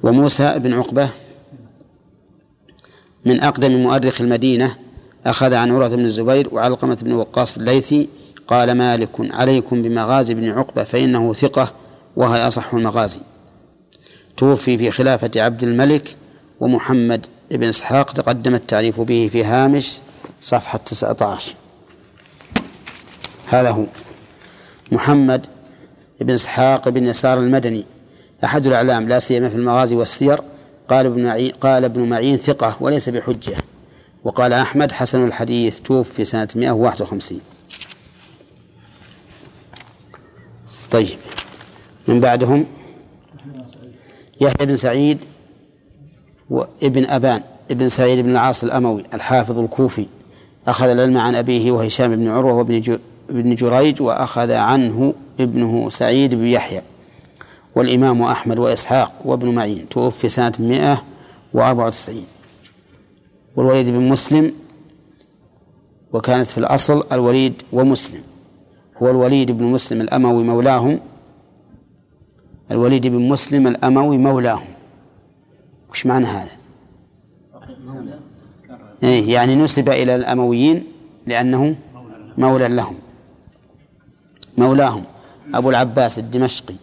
وموسى بن عقبة من أقدم مؤرخ المدينة أخذ عن عروة بن الزبير وعلقمة بن وقاص الليثي قال مالك عليكم بمغازي بن عقبة فإنه ثقة وهي أصح المغازي. توفي في خلافة عبد الملك ومحمد بن إسحاق تقدم التعريف به في هامش صفحة 19 هذا هو. محمد بن إسحاق بن يسار المدني أحد الأعلام لا سيما في المغازي والسير قال ابن معين قال ابن معين ثقة وليس بحجة. وقال أحمد حسن الحديث توفي سنة 151 طيب من بعدهم؟ يحيى بن سعيد وابن أبان ابن سعيد بن العاص الأموي الحافظ الكوفي. أخذ العلم عن أبيه وهشام بن عروة وابن ابن جريج وأخذ عنه ابنه سعيد بن يحيى. والإمام أحمد وإسحاق وابن معين توفي سنة مئة وأربعة وتسعين. والوليد بن مسلم وكانت في الأصل الوليد ومسلم. هو الوليد بن مسلم الأموي مولاهم. الوليد بن مسلم الأموي مولاهم. وش معنى هذا؟ إيه يعني نسب إلى الأمويين لأنه مولى لهم. مولاهم. أبو العباس الدمشقي.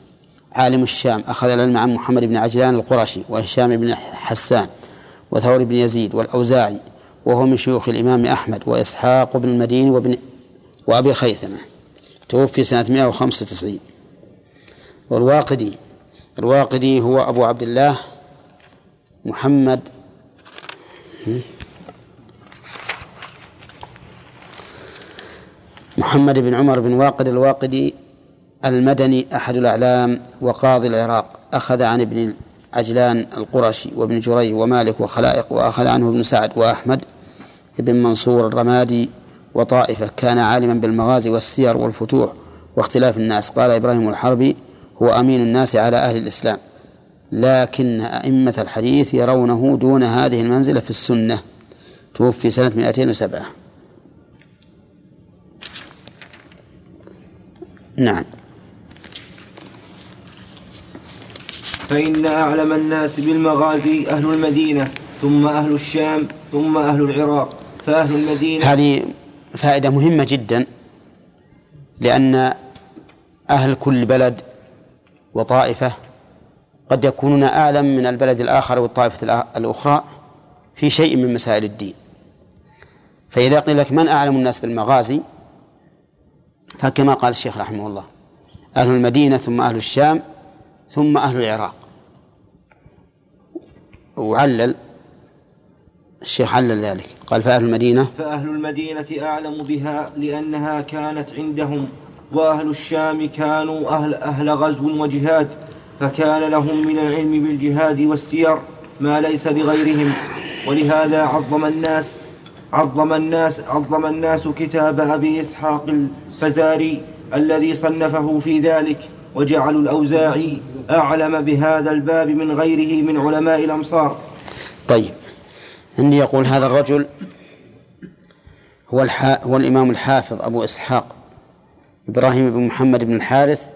عالم الشام أخذ العلم عن محمد بن عجلان القرشي وهشام بن حسان وثور بن يزيد والأوزاعي وهو من شيوخ الإمام أحمد وإسحاق بن المديني وابن وأبي خيثمة. توفي سنة 195 والواقدي الواقدي هو أبو عبد الله محمد. محمد بن عمر بن واقد الواقدي المدني أحد الأعلام وقاضي العراق أخذ عن ابن عجلان القرشي وابن جريج ومالك وخلائق وأخذ عنه ابن سعد وأحمد بن منصور الرمادي وطائفة كان عالما بالمغازي والسير والفتوح واختلاف الناس. قال إبراهيم الحربي هو أمين الناس على أهل الإسلام لكن أئمة الحديث يرونه دون هذه المنزلة في السنة. توفي سنة 207 نعم. فإن أعلم الناس بالمغازي أهل المدينة ثم أهل الشام ثم أهل العراق. فأهل المدينة هذه فائدة مهمة جدا لأن أهل كل بلد وطائفة قد يكونون أعلم من البلد الآخر والطائفة الأخرى في شيء من مسائل الدين. فإذا قيل لك من أعلم الناس بالمغازي فكما قال الشيخ رحمه الله أهل المدينة ثم أهل الشام ثم أهل العراق. وعلل الشيخ علل ذلك. قال فأهل المدينة. فأهل المدينة أعلم بها لأنها كانت عندهم وأهل الشام كانوا أهل, أهل غزو وجهاد فكان لهم من العلم بالجهاد والسير ما ليس لغيرهم ولهذا عظم الناس عظم الناس عظم الناس كتاب أبي إسحاق الفزاري الذي صنفه في ذلك. وجعلوا الأوزاعي أعلم بهذا الباب من غيره من علماء الأمصار. طيب. عندي يقول هذا الرجل هو الحا هو الإمام الحافظ أبو إسحاق إبراهيم بن محمد بن الحارث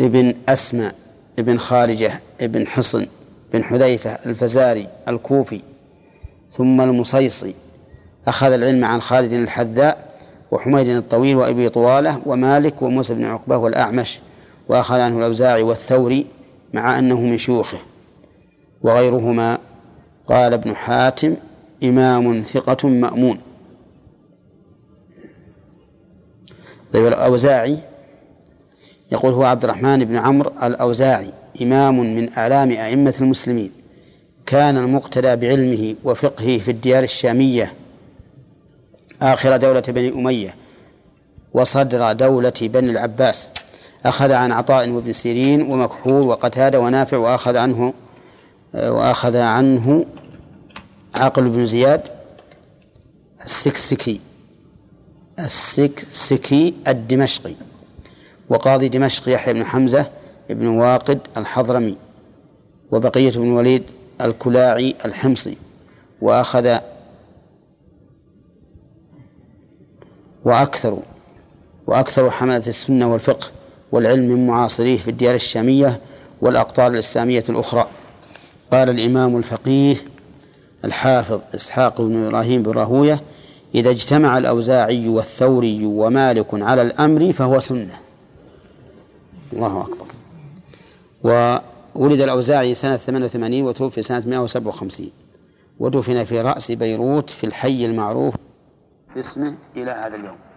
ابن أسمى ابن خارجة ابن حصن بن حذيفة الفزاري الكوفي ثم المصيصي. أخذ العلم عن خالد الحذاء وحميد الطويل وأبي طوالة ومالك وموسى بن عقبة والأعمش وأخذ عنه الأوزاعي والثوري مع أنه من شيوخه وغيرهما. قال ابن حاتم إمام ثقة مأمون. طيب الأوزاعي يقول هو عبد الرحمن بن عمرو الأوزاعي إمام من أعلام أئمة المسلمين. كان المقتدى بعلمه وفقهه في الديار الشامية آخر دولة بني أمية وصدر دولة بني العباس. أخذ عن عطاء وابن سيرين ومكحول وقتادة ونافع وأخذ عنه وأخذ عنه هقل بن زياد السكسكي السكسكي الدمشقي وقاضي دمشق يحيى بن حمزة بن واقد الحضرمي وبقية بن الوليد الكلاعي الحمصي وأخذ وأكثر وأكثر حملة السنة والفقه والعلم من معاصريه في الديار الشامية والأقطار الإسلامية الأخرى. قال الإمام الفقيه الحافظ إسحاق بن إبراهيم بن راهوية إذا اجتمع الأوزاعي والثوري ومالك على الأمر فهو سنة. الله أكبر. وولد الأوزاعي سنة 88 وتوفي سنة 157 ودفن في رأس بيروت في الحي المعروف باسمه إلى هذا اليوم.